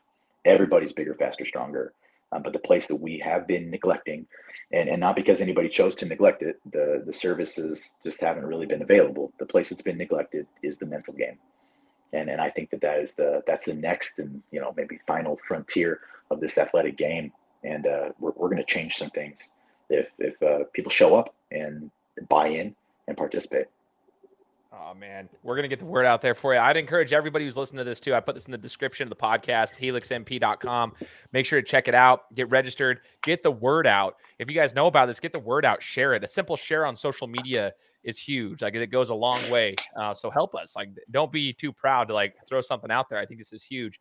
Everybody's bigger, faster, stronger. Um, but the place that we have been neglecting, and, and not because anybody chose to neglect it, the the services just haven't really been available. The place that's been neglected is the mental game and and I think that that is the that's the next and you know maybe final frontier of this athletic game, and uh, we're we're going to change some things if if uh, people show up and buy in and participate. Oh man, we're gonna get the word out there for you. I'd encourage everybody who's listening to this too. I put this in the description of the podcast, helixmp.com. Make sure to check it out, get registered, get the word out. If you guys know about this, get the word out, share it. A simple share on social media is huge. Like it goes a long way. Uh, so help us. Like don't be too proud to like throw something out there. I think this is huge.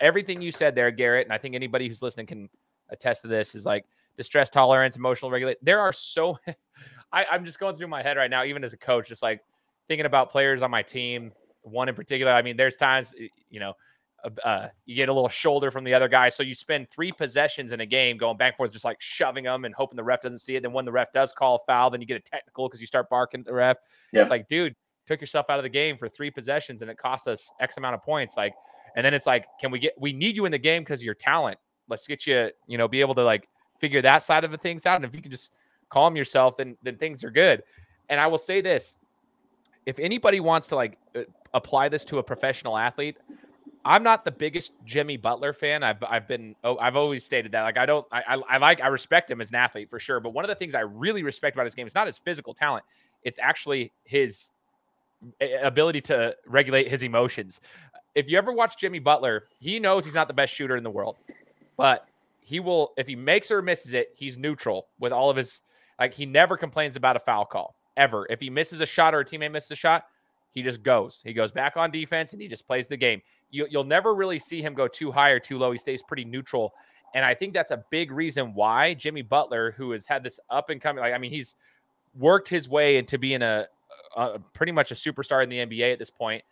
Everything you said there, Garrett, and I think anybody who's listening can attest to this is like distress tolerance, emotional regulate. There are so I, I'm just going through my head right now, even as a coach, just like thinking about players on my team, one in particular. I mean, there's times, you know, uh, you get a little shoulder from the other guy. So you spend three possessions in a game going back and forth, just like shoving them and hoping the ref doesn't see it. Then when the ref does call a foul, then you get a technical because you start barking at the ref. Yeah. It's like, dude, took yourself out of the game for three possessions and it cost us X amount of points. Like, and then it's like, can we get, we need you in the game because of your talent. Let's get you, you know, be able to like figure that side of the things out. And if you can just calm yourself, then, then things are good. And I will say this if anybody wants to like uh, apply this to a professional athlete, I'm not the biggest Jimmy Butler fan. I've I've been oh, I've always stated that. Like I don't I, I, I like I respect him as an athlete for sure. But one of the things I really respect about his game is not his physical talent. It's actually his ability to regulate his emotions. If you ever watch Jimmy Butler, he knows he's not the best shooter in the world, but he will if he makes or misses it, he's neutral with all of his like he never complains about a foul call ever. If he misses a shot or a teammate misses a shot, he just goes. He goes back on defense and he just plays the game. You, will never really see him go too high or too low. He stays pretty neutral. And I think that's a big reason why Jimmy Butler, who has had this up and coming, like, I mean, he's worked his way into being a, a pretty much a superstar in the NBA at this point,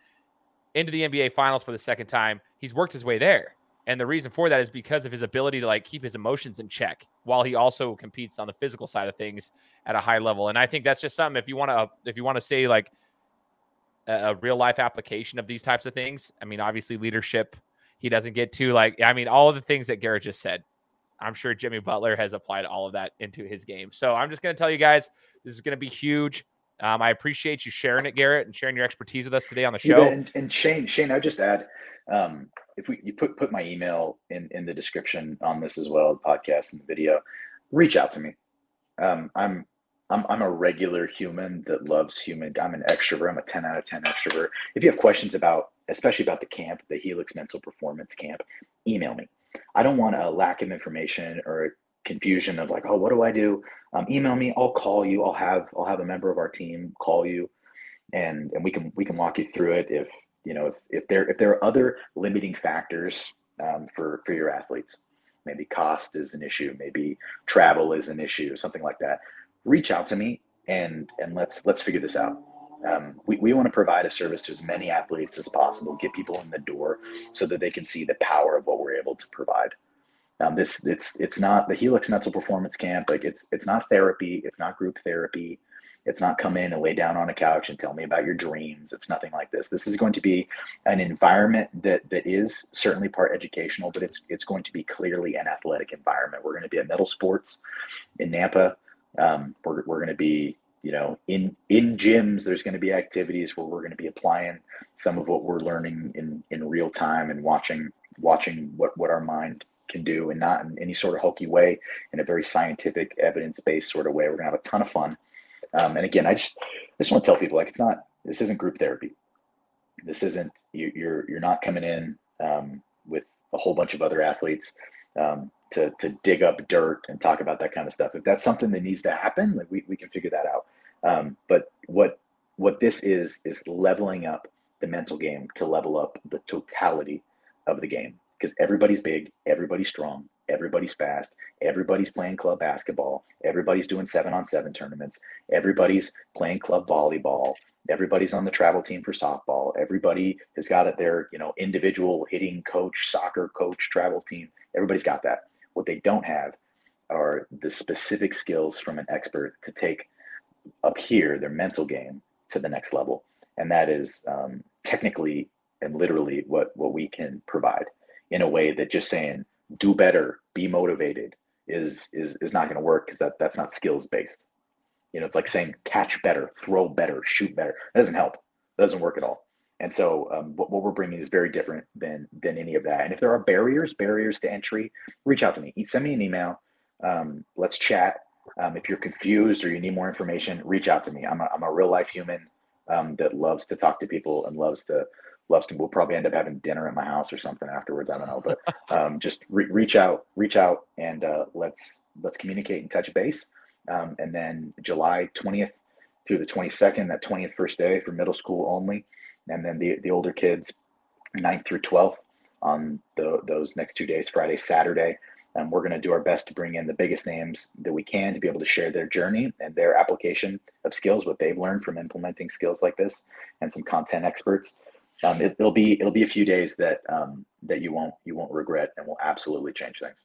into the NBA finals for the second time. He's worked his way there. And the reason for that is because of his ability to like keep his emotions in check while he also competes on the physical side of things at a high level. And I think that's just something if you want to if you want to say like a, a, real life application of these types of things. I mean, obviously leadership he doesn't get to like I mean all of the things that Garrett just said. I'm sure Jimmy Butler has applied all of that into his game. So I'm just going to tell you guys this is going to be huge. Um, I appreciate you sharing it, Garrett, and sharing your expertise with us today on the show. And, and Shane, Shane, I just add, um, if we you put put my email in in the description on this as well, the podcast and the video, reach out to me. Um, I'm I'm I'm a regular human that loves human. I'm an extrovert. I'm a 10 out of 10 extrovert. If you have questions about, especially about the camp, the Helix Mental Performance Camp, email me. I don't want a lack of information or confusion of like, oh, what do I do? Um, email me. I'll call you. I'll have I'll have a member of our team call you, and and we can we can walk you through it if you know if, if there if there are other limiting factors um, for for your athletes. Maybe cost is an issue, maybe travel is an issue, something like that. Reach out to me and and let's let's figure this out. Um, we, we want to provide a service to as many athletes as possible, get people in the door so that they can see the power of what we're able to provide. Um, this it's it's not the Helix Mental Performance Camp. Like it's it's not therapy. It's not group therapy. It's not come in and lay down on a couch and tell me about your dreams. It's nothing like this. This is going to be an environment that that is certainly part educational, but it's it's going to be clearly an athletic environment. We're going to be at Metal Sports in Nampa. Um, we're we're going to be you know in in gyms. There's going to be activities where we're going to be applying some of what we're learning in in real time and watching watching what what our mind can do and not in any sort of hokey way in a very scientific evidence based sort of way we're gonna have a ton of fun um, and again, I just I just want to tell people like it's not this isn't group therapy. This isn't you, you're you're not coming in um, with a whole bunch of other athletes um, to to dig up dirt and talk about that kind of stuff. If that's something that needs to happen, like we, we can figure that out. Um, but what what this is is leveling up the mental game to level up the totality of the game because everybody's big, everybody's strong, everybody's fast, everybody's playing club basketball, everybody's doing seven on seven tournaments, everybody's playing club volleyball, everybody's on the travel team for softball, everybody has got it their, you know, individual hitting coach, soccer coach, travel team. Everybody's got that. What they don't have are the specific skills from an expert to take up here their mental game to the next level. And that is um, technically and literally what what we can provide in a way that just saying do better, be motivated is is is not going to work because that that's not skills based. You know, it's like saying catch better, throw better, shoot better. That doesn't help. That doesn't work at all. And so, um, what, what we're bringing is very different than than any of that. And if there are barriers, barriers to entry, reach out to me. Send me an email. Um, let's chat. Um, if you're confused or you need more information, reach out to me. I'm a, I'm a real life human um, that loves to talk to people and loves to loves to. We'll probably end up having dinner at my house or something afterwards. I don't know, but um, just re- reach out, reach out, and uh, let's let's communicate and touch base. Um, and then July 20th through the 22nd, that 20th first day for middle school only, and then the the older kids 9th through 12th on the, those next two days, Friday, Saturday. And we're going to do our best to bring in the biggest names that we can to be able to share their journey and their application of skills, what they've learned from implementing skills like this, and some content experts um, it, will be it'll be a few days that um, that you won't you won't regret and will absolutely change things.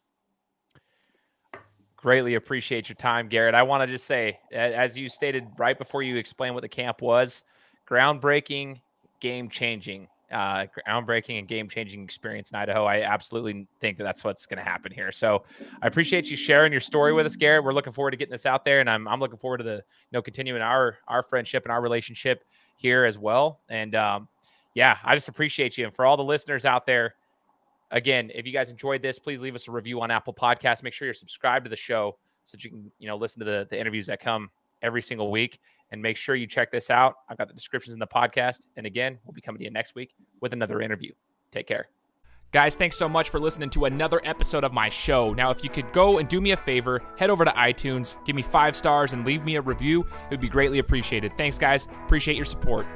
Greatly appreciate your time, Garrett. I want to just say, as you stated right before you explained what the camp was, groundbreaking, game changing, uh, groundbreaking and game changing experience in Idaho. I absolutely think that that's what's going to happen here. So I appreciate you sharing your story with us, Garrett. We're looking forward to getting this out there, and I'm I'm looking forward to the you know continuing our our friendship and our relationship here as well. And um, yeah, I just appreciate you. And for all the listeners out there, again, if you guys enjoyed this, please leave us a review on Apple Podcasts. Make sure you're subscribed to the show so that you can, you know, listen to the, the interviews that come every single week. And make sure you check this out. I've got the descriptions in the podcast. And again, we'll be coming to you next week with another interview. Take care. Guys, thanks so much for listening to another episode of my show. Now, if you could go and do me a favor, head over to iTunes, give me five stars, and leave me a review, it would be greatly appreciated. Thanks, guys. Appreciate your support.